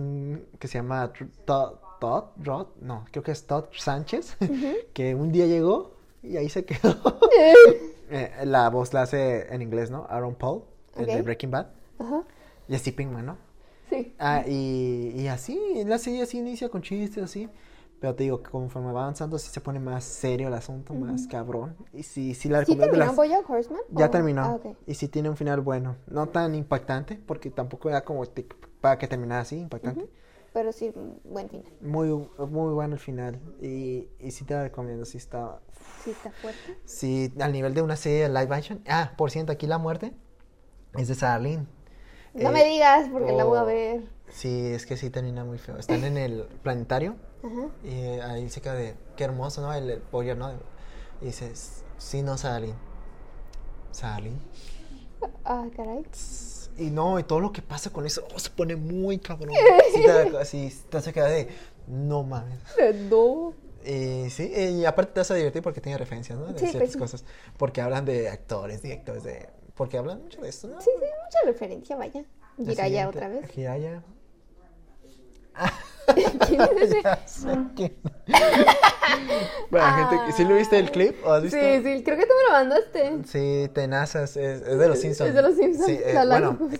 que se llama Todd... Todd? Rod? No, creo que es Todd Sánchez. que un día llegó y ahí se quedó. Eh, la voz la hace en inglés, ¿no? Aaron Paul, el de. Breaking Bad. Ajá. Y Pinkman, ¿no? Sí. Ah, y, y así, la serie así inicia con chistes, así. Pero te digo que conforme va avanzando, sí se pone más serio el asunto, más cabrón. Y sí, sí la ¿Sí terminó las- Bojack Horseman? Ya ¿O- terminó. Ah. Y sí tiene un final bueno. No tan impactante, porque tampoco era como para que terminara así, impactante. Pero sí, buen final. Muy, muy bueno el final. Y, y sí te la recomiendo, sí está... Sí, está fuerte. Sí, al nivel de una serie de live action. Ah, por cierto, aquí la muerte es de Sarlene. No Eh, me digas porque la voy a oh, ver. Sí, es que sí termina muy feo. Están en el planetario Ajá. y ahí se queda de, qué hermoso, ¿no? El, el pollo, ¿no? Y dices, sí, no, Sarlene. Sarlene. Ah, caray. Tss, Y no, y todo lo que pasa con eso oh, se pone muy cabrón. Sí, te, así, te hace quedar de, no mames. No. Y sí, y aparte te vas a divertir porque tiene referencias, ¿no? De Sí, pues ciertas sí. cosas. Porque hablan de actores, directores, de... Porque hablan mucho de esto, ¿no? Sí, sí, mucha referencia, vaya. Jiraya otra vez. Jiraya. ¿Quién es ese? Ya sé quién. Bueno, gente, ¿sí lo viste el clip? ¿O has visto? Sí, sí, creo que tú me lo mandaste. Sí, tenazas, es, es de los Simpsons. Es de los Simpsons. Sí, eh, la larga bueno,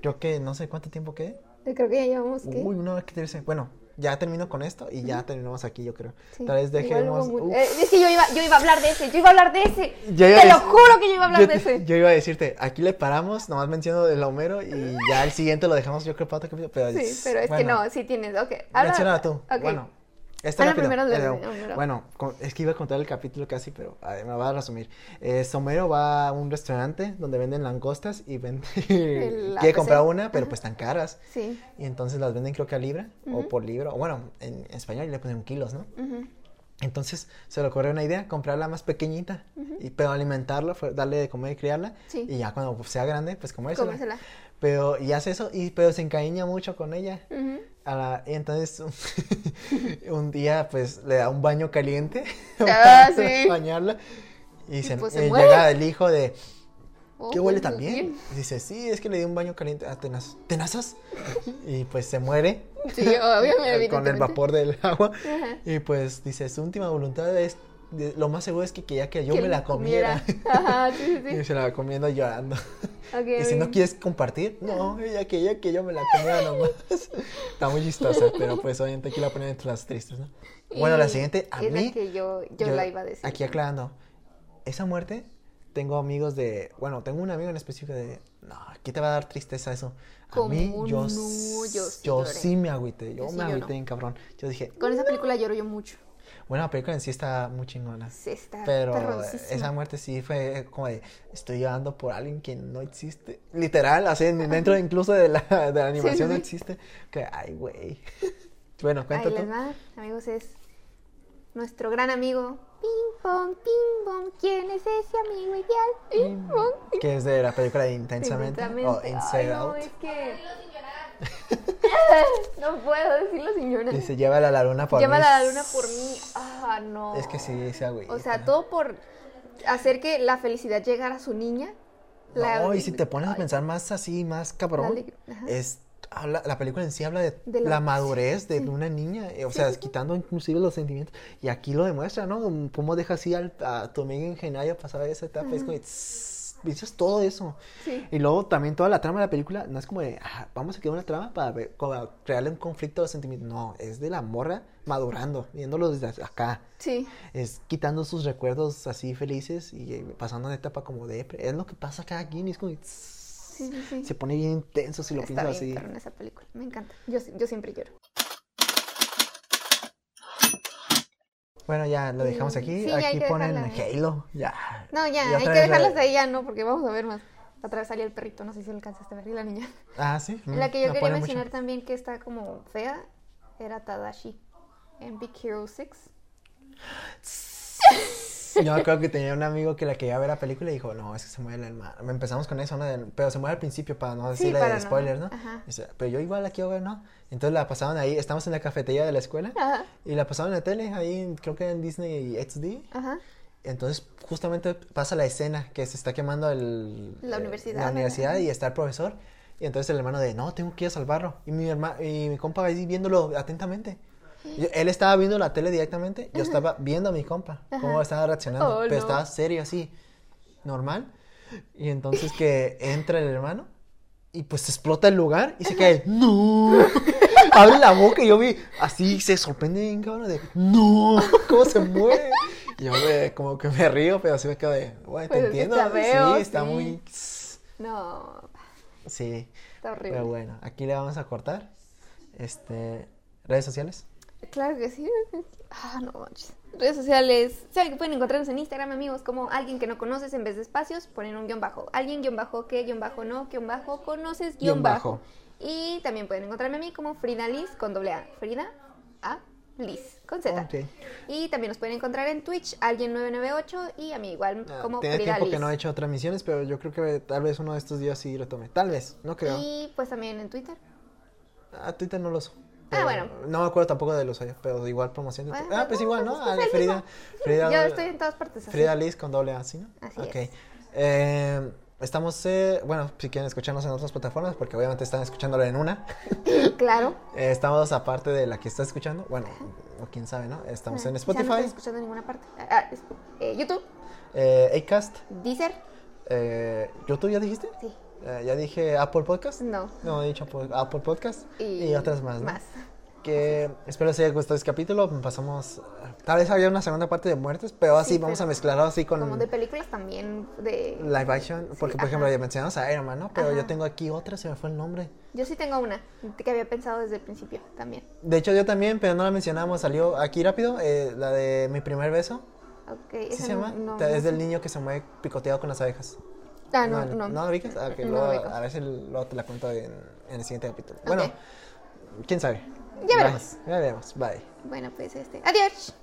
creo que no sé cuánto tiempo quedé. Creo que ya llevamos, ¿qué? Uy, no, ¿qué te dice? Bueno, ya termino con esto y ya terminamos aquí, yo creo. Sí, Tal vez dejemos... hubo mu- Uf. Eh, es que yo iba, yo iba a hablar de ese, yo iba a hablar de ese. Te lo dec- juro que yo iba a hablar yo de ese. Yo iba a decirte, aquí le paramos, nomás menciono el Homero y ya el siguiente lo dejamos yo creo para otro capítulo, pero... Sí, pero es que no, sí tienes, ok. Tú. ok. Bueno, primero de- Eh, de Homero. bueno, es que iba a contar el capítulo casi, pero ver, me va a resumir. Eh, Homero va a un restaurante donde venden langostas y vende... La quiere comprar una, pero pues están caras. Sí. Y entonces las venden creo que a libra o por libra. Bueno, en español le ponen kilos, ¿no? Entonces se le ocurrió una idea, comprarla más pequeñita, y, pero alimentarla, darle de comer y criarla, Sí. y ya cuando sea grande, pues comérsela. Comérsela. Pero, y hace eso, y, pero se encariña mucho con ella. Ujú. A la- entonces un día pues le da un baño caliente Ah, para sí. bañarla. Y, se, pues se eh, llega el hijo de, Oh, ¿qué huele bien? Y dice, sí, es que le di un baño caliente a tenaz. ¿Tenazas? y pues se muere Sí, obviamente. con el vapor del agua. Ajá. Y pues dice, su última voluntad es lo más seguro es que quería que yo Que me la comiera. Ajá, sí, sí, y se la va comiendo llorando. Ok, Y si no quieres compartir, no, ella quería que yo me la comiera nomás. Está muy chistosa, pero pues obviamente aquí la ponen entre las tristes, ¿no? Bueno, la siguiente, a es la mí. que yo, yo, la iba a decir. Aquí aclarando. Esa muerte, tengo amigos de. Bueno, tengo un amigo en específico de. No, aquí te va a dar tristeza eso. A ¿Cómo mí, yo, no? Yo sí yo sí me agüité. Yo, sí me agüité bien cabrón. Yo dije, Con esa película lloro yo mucho. Bueno, la película en sí está muy chingona. Sí, está Pero esa muerte sí fue como de, estoy llorando por alguien que no existe. Literal, así dentro incluso de la, de la animación no sí. existe. Que, ay, güey. Bueno, Ahí cuéntate. les va, amigos, es nuestro gran amigo. Ping pong, ping pong, ¿quién es ese amigo ideal? Ping pong. Que es de la película de Intensamente. O. Inside Ay, no, Out. es que... no puedo decirlo llorar. Dice, llévala a la luna por Llámala a mí". la luna por mí. Ah, no. Es que sí, ese güey. O sea, todo por hacer que la felicidad llegara a su niña. La- No, y si te pones a pensar más así, más cabrón, es habla, la película en sí habla de, De la, la- madurez de una niña, eh, o sea, quitando inclusive los sentimientos, y aquí lo demuestra, ¿no? Cómo deja así al- a tu amiga ingeniera pasar esa etapa, es como, tss, dices todo eso. Sí. Y luego también toda la trama de la película, no es como de, ah, vamos a crear una trama para ver- como crearle un conflicto de sentimientos, no, es de la morra madurando, viéndolo desde acá Sí. es quitando sus recuerdos así felices y eh, pasando una etapa como de es lo que pasa cada quien y es como Sí, sí, se pone bien intenso si lo Está piensas bien así esa película. Me encanta. Yo, yo siempre lloro. Bueno ya lo dejamos Mm, aquí sí, aquí ponen. Halo ya No, ya, hay que dejarlas ahí ya, no, porque vamos a ver más. Otra vez salía el perrito, no sé si alcanzaste a ver, y la niña. ah sí mm, la que yo quería mencionar mucho. también que está como fea era Tadashi en Big Hero 6. Yo me acuerdo que tenía un amigo que la quería ver la película y dijo no es que se muere el hermano empezamos con eso ¿no? Pero se muere al principio para no Sí, decirle no- spoiler no. Dice, pero yo igual la quiero ver no entonces la pasaban ahí estamos en la cafetería de la escuela Ajá, y la pasaban en la tele ahí creo que en Disney XD ajá. Entonces, justamente pasa la escena que se está quemando el, La universidad, la universidad y está el profesor. Y entonces el hermano de, no, tengo que ir a salvarlo. Y mi, hermano, y mi compa ahí viéndolo atentamente. Yo- él estaba viendo la tele directamente, yo estaba viendo a mi compa, cómo estaba reaccionando. Oh, pero no. estaba serio así, normal. Y entonces que entra el hermano y pues explota el lugar y se cae, no. Abre la boca y yo vi así, se sorprende bien cabrón de, no, ¿cómo se muere? Y yo me- como que me río, pero sí me quedo de, bueno, te Pues es que entiendo. feo, sí, está sí. muy... No, Sí, está horrible. pero bueno, aquí le vamos a cortar. Este, redes sociales. Claro que sí. Ah, no manches. Redes sociales. Saben que pueden encontrarnos en Instagram, amigos, como alguien que no conoces en vez de espacios, ponen un guion bajo. Alguien guion bajo que guion bajo no, guion bajo conoces guion Guión bajo. bajo. Y también pueden encontrarme a mí como Frida Liz con doble A. Frida A Liz con Z. Y también nos pueden encontrar en Twitch, alguien 998 y a mí igual Ah, como Tiene Frida tiempo Liz. que no he hecho transmisiones, pero yo creo que tal vez uno de estos días sí retome. Tal vez, no creo. Y pues también en Twitter. A Twitter no lo uso. Ah, bueno. No me acuerdo tampoco de los pero igual promoción de Bueno, Twitter. Ah, pues igual, pues ¿no? es Ah, Frida. Frida, Yo estoy en todas partes. así. Frida Liz con doble A, ¿sí, no? Así Ok. es. Eh, estamos, eh, bueno, si quieren escucharnos en otras plataformas, porque obviamente están escuchándolo en una. Claro. Eh, estamos aparte de la que está escuchando. Bueno, o quién sabe, ¿no? Estamos en Quizá No Spotify, estoy escuchando en ninguna parte. Ah, eh, YouTube, eh, Acast, Deezer. eh, ¿YouTube ya dijiste? Sí. Eh, ya dije Apple Podcast. No. No, he dicho Apple, Apple Podcast. Y, Y otras más, ¿no? más. Que espero les haya gustado este capítulo. Pasamos. Tal vez había una segunda parte de muertes, pero así Sí, vamos a pero mezclarlo así con Como de películas también de... live action. Porque, por ajá. ejemplo, ya mencionamos a Iron Man, ¿no? Pero yo Ajá. tengo aquí otra, se me fue el nombre. Yo sí tengo una que había pensado desde el principio también. De hecho, yo también, pero no la mencionamos. Salió aquí rápido, eh, la de Mi primer beso. Ok, ¿Sí se no- llama? no- Te- no es del niño que se mueve picoteado con las abejas. Ah, no, no. ¿No ubicas? No luego- lo ubico. a ver si luego te la cuento en, en el siguiente capítulo. Bueno, quién sabe. Ya Bye. veremos. Ya veremos. Bye. Bueno, pues este. Adiós.